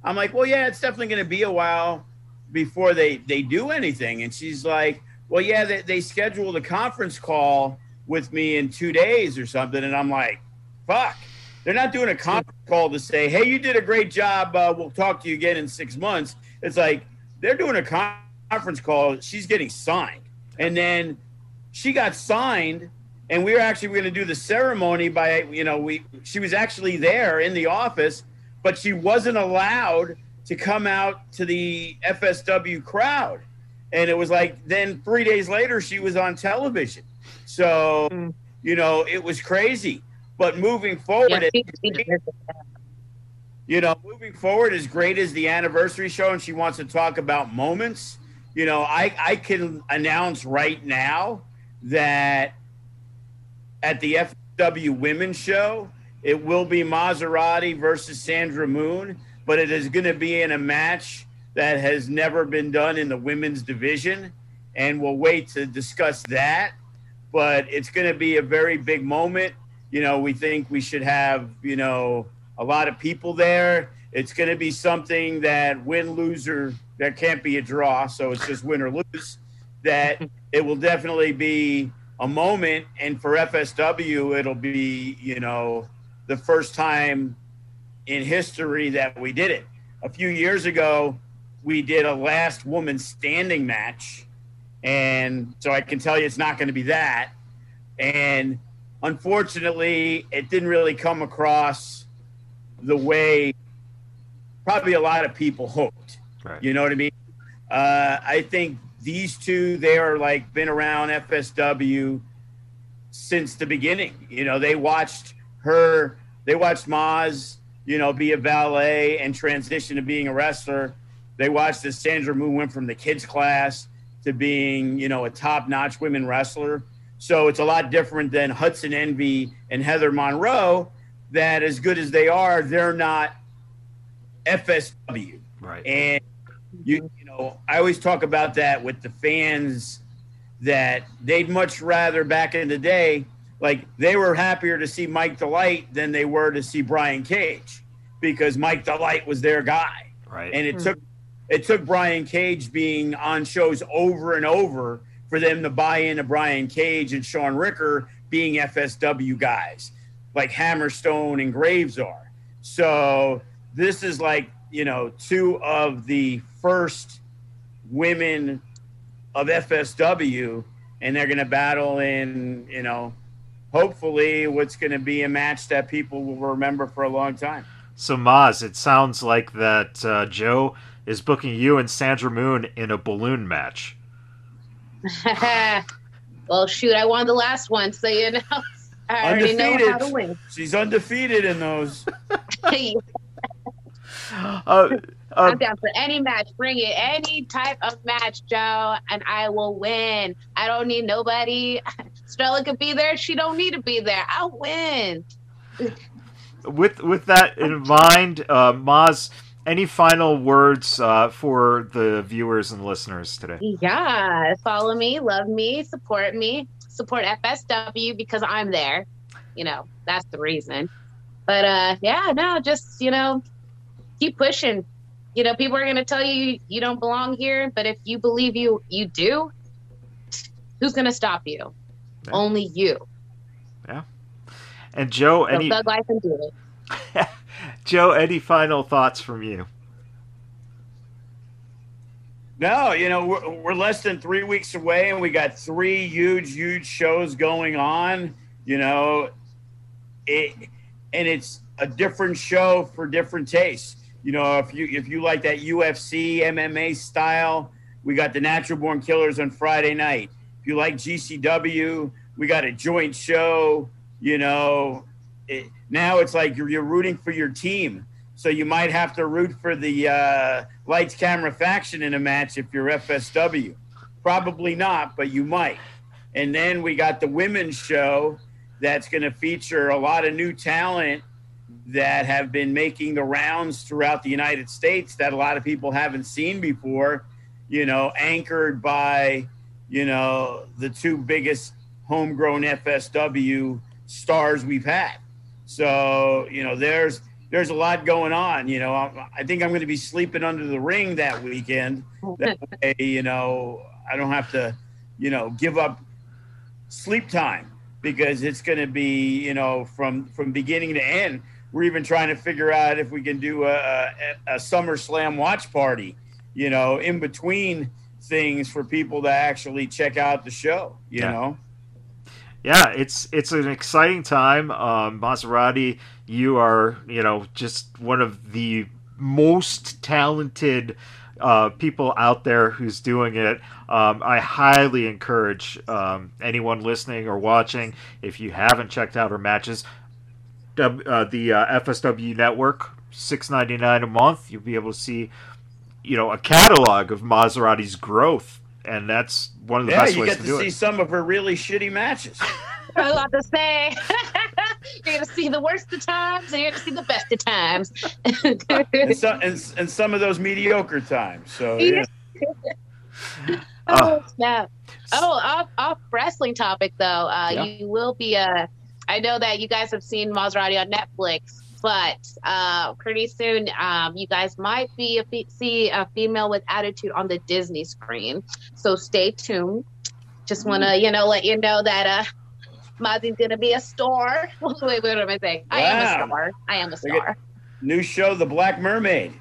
I'm like, "Well, yeah, it's definitely going to be a while before they they do anything." And she's like, "Well, yeah, they, they scheduled a conference call with me in two days or something." And I'm like, "Fuck." They're not doing a conference call to say, "Hey, you did a great job. Uh, we'll talk to you again in six months." It's like they're doing a conference call. She's getting signed, and then she got signed, and we were actually going to do the ceremony by you know we she was actually there in the office, but she wasn't allowed to come out to the FSW crowd, and it was like then three days later she was on television, so Mm. you know it was crazy. But moving forward, Yeah, it- she- she deserves it. you know, moving forward, as great as the anniversary show, and she wants to talk about moments, you know, I, I can announce right now that at the FW Women's Show, it will be Mazzerati versus Sandra Moon, but it is going to be in a match that has never been done in the women's division. And we'll wait to discuss that. But it's going to be a very big moment. You know, we think we should have, you know, a lot of people there. It's going to be something that win, lose, or there can't be a draw. So it's just win or lose. That [laughs] it will definitely be a moment. And for FSW, it'll be, you know, the first time in history that we did it. A few years ago, we did a last woman standing match. And so I can tell you it's not going to be that. And unfortunately, it didn't really come across the way probably a lot of people hoped. Right. You know what I mean? Uh, I think these two, they are like been around FSW since the beginning. You know, they watched her, they watched Maz, you know, be a valet and transition to being a wrestler. They watched as Sandra Moon went from the kids class to being, you know, a top notch women wrestler. So it's a lot different than Hudson Envy and Heather Monroe, that as good as they are, they're not FSW. Right. And you you know, I always talk about that with the fans that they'd much rather back in the day, like they were happier to see Mike Delight than they were to see Brian Cage because Mike Delight was their guy. Right. And it hmm. took it took Brian Cage being on shows over and over for them to buy into Brian Cage and Sean Ricker being FSW guys, like Hammerstone and Graves are. So this is like, you know, two of the first women of FSW, and they're going to battle in, you know, hopefully what's going to be a match that people will remember for a long time. So Maz, it sounds like that uh, Joe is booking you and Sandra Moon in a balloon match. [laughs] well, shoot, I won the last one, so you know, [laughs] I already know how to win. She's undefeated in those. [laughs] Uh, uh, I'm down for any match. Bring it, any type of match, Joe, and I will win. I don't need nobody. Stella could be there. She don't need to be there. I'll win. with with that in mind, uh, Maz, any final words uh, for the viewers and listeners today? Yeah, follow me, love me, support me, support FSW because I'm there. You know, that's the reason. But uh yeah, no, just, you know, keep pushing. You know, people are going to tell you you don't belong here, but if you believe you you do, who's going to stop you? Yeah. Only you. Yeah. And Joe, So any thug life and do it. [laughs] Joe, any final thoughts from you? No, you know, we're, we're less than three weeks away, and we got three huge, huge shows going on. You know, it, and it's a different show for different tastes. You know, if you if you like that UFC MMA style, we got the Natural Born Killers on Friday night. If you like GCW, we got a joint show. You know, it, now it's like you're, you're rooting for your team. So you might have to root for the uh, lights, camera, faction in a match if you're FSW. Probably not, but you might. And then we got the women's show that's going to feature a lot of new talent that have been making the rounds throughout the United States that a lot of people haven't seen before, you know, anchored by, you know, the two biggest homegrown FSW stars we've had. So, you know, there's there's a lot going on, you know. I think I'm going to be sleeping under the ring that weekend. That [laughs] way, you know, I don't have to, you know, give up sleep time because it's going to be, you know, from from beginning to end we're even trying to figure out if we can do a, a, a Summer Slam watch party, you know, in between things for people to actually check out the show, you Yeah. know? Yeah, it's it's an exciting time. Um, Mazzerati, you are you know just one of the most talented uh, people out there who's doing it. Um, I highly encourage um, anyone listening or watching if you haven't checked out her matches. Uh, the uh, FSW network, six ninety nine a month. You'll be able to see, you know, a catalog of Mazzerati's growth, and that's one of the Yeah, best you ways get to to do see some of her really shitty matches. [laughs] I was about to say. [laughs] you're gonna see the worst of times, and you're gonna see the best of times. [laughs] and, some, and, and some of those mediocre times. So, yeah. oh snap! Oh, off, off wrestling topic though. Uh, Yeah. You will be. Uh, I know that you guys have seen Mazzerati on Netflix, but uh, pretty soon um, you guys might be a fe- see a female with attitude on the Disney screen. So stay tuned. Just want to you know let you know that uh, Mozzie's gonna be a star. [laughs] wait, wait, what am I saying? I am a star. I am a star. New show, The Black Mermaid.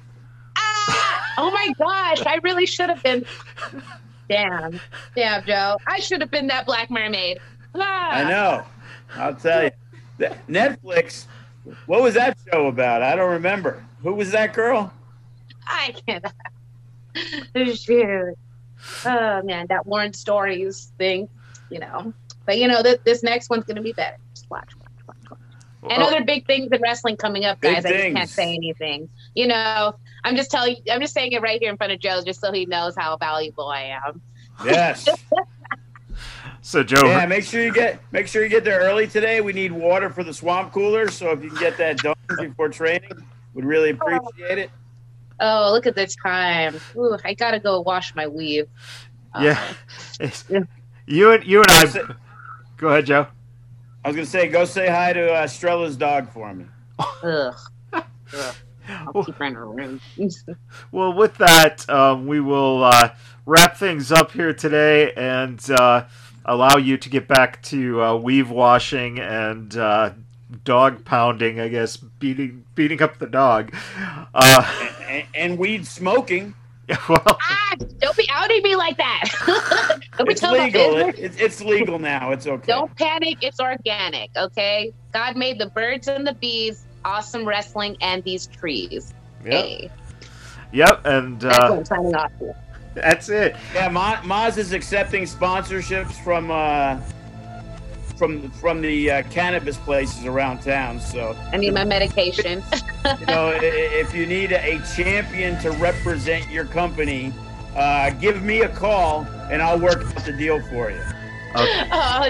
Ah! Oh my gosh! I really should have been. [laughs] Damn, damn, Joe. I should have been that Black Mermaid. Ah. I know. I'll tell you. Netflix, what was that show about? I don't remember. Who was that girl? I can't. Shoot. Oh man, that Warren Stories thing, you know. But you know, this, this next one's gonna be better. Just watch, watch, watch, watch. And Oh, other big things in wrestling coming up, guys. I just can't say anything. You know, I'm just telling. I'm just saying it right here in front of Joe, just so he knows how valuable I am. Yes. [laughs] so Joe, Yeah, make sure you get make sure you get there early today. We need water for the swamp cooler, so if you can get that done before training, would really appreciate it. Oh, look at the time. Ooh, I gotta go wash my weave. Uh, Yeah. you and you and I. Go ahead, Joe. I was gonna say, go say hi to uh, Strella's dog for me. Ugh. [laughs] Ugh. I'll keep her in her room. [laughs] Well, with that, um, we will uh, wrap things up here today and uh, allow you to get back to uh, weave washing and uh, dog pounding. I guess beating beating up the dog. Uh, And, and weed smoking. [laughs] well, ah, don't be outing me like that. [laughs] It's legal. business. It, it's it's legal now. It's okay. Don't panic. It's organic. Okay. God made the birds and the bees, awesome wrestling, and these trees. yep, Hey, yep, and that's what uh, I'm signing off to. that's it. Yeah, Ma- Maz is accepting sponsorships from uh, from from the uh, cannabis places around town. So I need my medication. [laughs] you know, i- i- if you need a champion to represent your company, uh, give me a call and I'll work out the deal for you. Okay. [laughs] oh,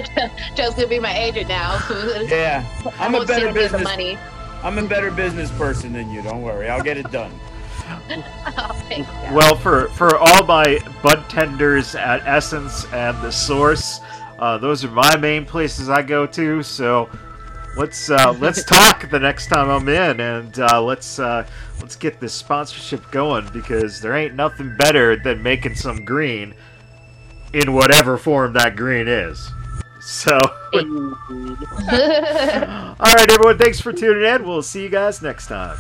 Joe's gonna be my agent now. [laughs] Yeah, I'm I a won't better send you the business. money. I'm a better business person than you. Don't worry, I'll get it done. [laughs] Oh. Well, for for all my bud tenders at Essence and the Source, uh, those are my main places I go to. So let's uh, [laughs] let's talk the next time I'm in, and uh, let's uh, let's get this sponsorship going because there ain't nothing better than making some green in whatever form that green is. So, [laughs] all right, everyone, thanks for tuning in. We'll see you guys next time.